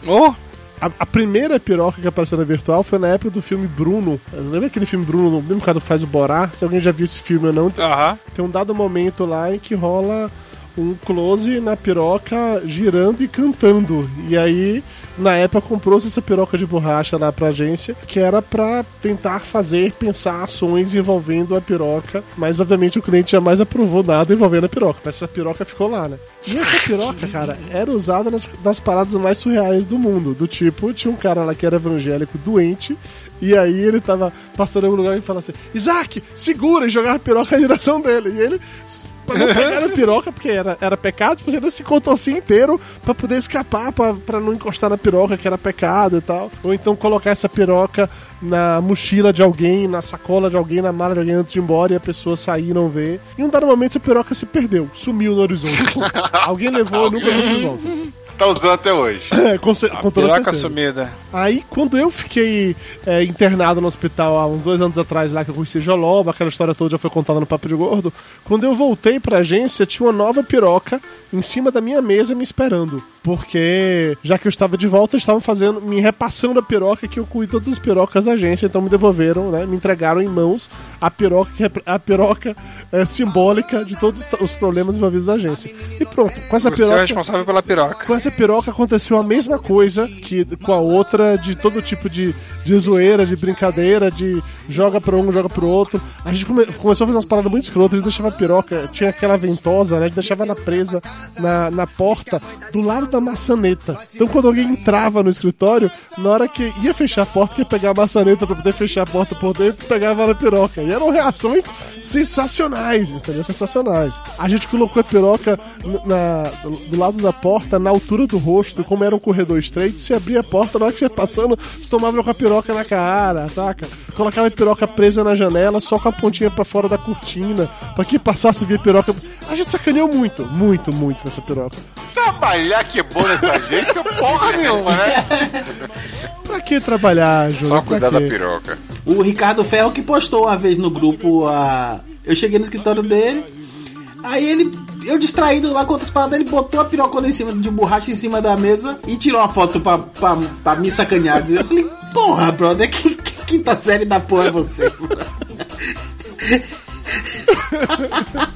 Oh, A, a primeira piroca que apareceu na virtual foi na época do filme Bruno. Lembra aquele filme Bruno, no mesmo cara que faz o Borá? Se alguém já viu esse filme ou não, aham. tem um dado momento lá em que rola um close na piroca girando e cantando. E aí, na época, comprou-se essa piroca de borracha lá pra agência, que era pra tentar fazer, pensar ações envolvendo a piroca. Mas, obviamente, o cliente jamais aprovou nada envolvendo a piroca. Mas essa piroca ficou lá, né? E essa piroca, cara, era usada nas, nas paradas mais surreais do mundo. Do tipo, tinha um cara lá que era evangélico doente. E aí ele tava passando em algum lugar e falava assim: Isaac, segura! E jogava a piroca na direção dele. E ele, não pegar a piroca, porque era, era pecado, mas ele se contorcia inteiro pra poder escapar, pra, pra não encostar na piroca, que era pecado e tal. Ou então colocar essa piroca na mochila de alguém, na sacola de alguém, na mala de alguém antes de ir embora e a pessoa sair e não ver. E em um dado momento essa piroca se perdeu, sumiu no horizonte. alguém levou e nunca viu de volta. Tá usando até hoje. É, com, ce- com toda certeza. sumida. Aí, quando eu fiquei é, internado no hospital há uns dois anos atrás, lá que eu conheci Joloba, aquela história toda já foi contada no Papo de Gordo. Quando eu voltei pra agência, tinha uma nova piroca em cima da minha mesa me esperando. Porque, já que eu estava de volta, eles estavam fazendo, me repassando a piroca que eu cuido todas as pirocas da agência, então me devolveram, né? Me entregaram em mãos a piroca, que rep- a piroca é, simbólica de todos os- os problemas envolvidos da agência. E pronto, com essa Você é piroca. responsável pela piroca. Com essa piroca aconteceu a mesma coisa que com a outra, de todo tipo de, de zoeira, de brincadeira, de joga pra um, joga pro outro. A gente come- começou a fazer umas paradas muito escrotas, a gente deixava a piroca, tinha aquela ventosa, né, que deixava ela presa na, na porta do lado da maçaneta. Então quando alguém entrava no escritório, na hora que ia fechar a porta, ia pegar a maçaneta pra poder fechar a porta por dentro, pegava na piroca. E eram reações sensacionais, entendeu? Sensacionais. A gente colocou a piroca na, do lado da porta, na altura do rosto, como era um corredor estreito, você abria a porta, na hora que você ia passando, você tomava com a piroca na cara, saca? Colocava a piroca presa na janela, só com a pontinha pra fora da cortina, pra que passasse via piroca. A gente sacaneou muito, muito, muito com essa piroca. Trabalhar que é bom nessa agência, porra nenhuma, né? Pra que trabalhar, Júlio? Só cuidar da piroca. O Ricardo Ferro que postou uma vez no grupo a. Eu cheguei no escritório dele. Aí ele. Eu distraído lá com outras paradas, ele botou a pirocona em cima de borracha em cima da mesa e tirou uma foto pra, pra, pra me sacanear. Eu falei, porra, brother, que, que quinta série da porra é você?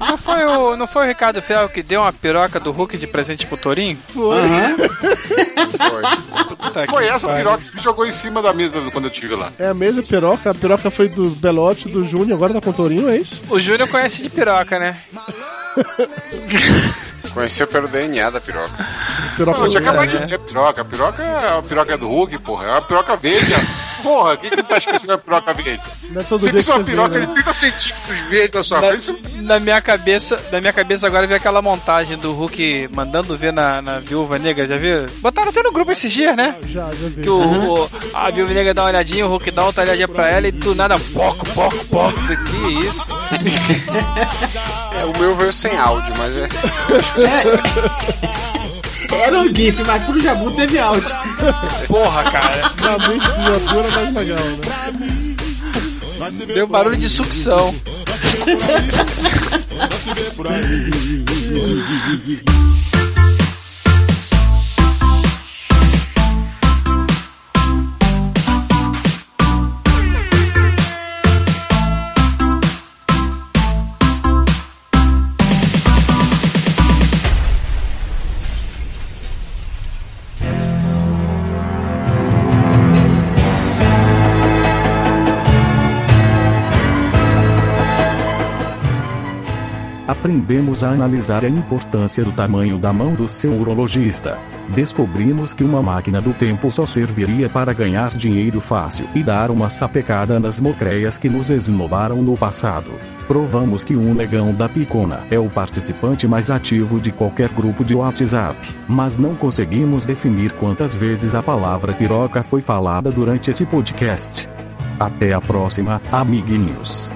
Não foi, o, não foi o Ricardo Ferro que deu uma piroca do Hulk de presente pro Torinho? Aham. Puta Foi que essa piroca que jogou em cima da mesa quando eu estive lá. É a mesma piroca, a piroca foi do Belote, do Júnior, agora tá com o Torinho, é isso? O Júnior conhece de piroca, né? Conheceu pelo DNA da piroca. Piroca Não, tinha do- acabado de dizer piroca. A piroca é a piroca do Hulk, porra. É uma piroca verde. Porra, quem que tá esquecendo a piroca verde? Não é todo Você dia que uma piroca vê, de né? 30 centímetros verde na sua Na, frente, você na minha cabeça, na minha cabeça agora veio aquela montagem do Hulk mandando ver na, na viúva negra, já viu? Botaram até no grupo esses dias, né? Já, já vi. Que o, o- a viúva negra dá uma olhadinha, o Hulk dá outra olhadinha pra ela e do nada, poco, poco, poco, que isso? É, o meu veio sem áudio, mas é. Era um GIF, mas pro Jabu teve áudio. Porra, cara. Jabu criatura mais legal, né? Deu barulho de sucção. Aprendemos a analisar a importância do tamanho da mão do seu urologista. Descobrimos que uma máquina do tempo só serviria para ganhar dinheiro fácil e dar uma sapecada nas mocreias que nos esnobaram no passado. Provamos que um negão da picona é o participante mais ativo de qualquer grupo de WhatsApp, mas não conseguimos definir quantas vezes a palavra piroca foi falada durante esse podcast. Até a próxima, amiguinhos.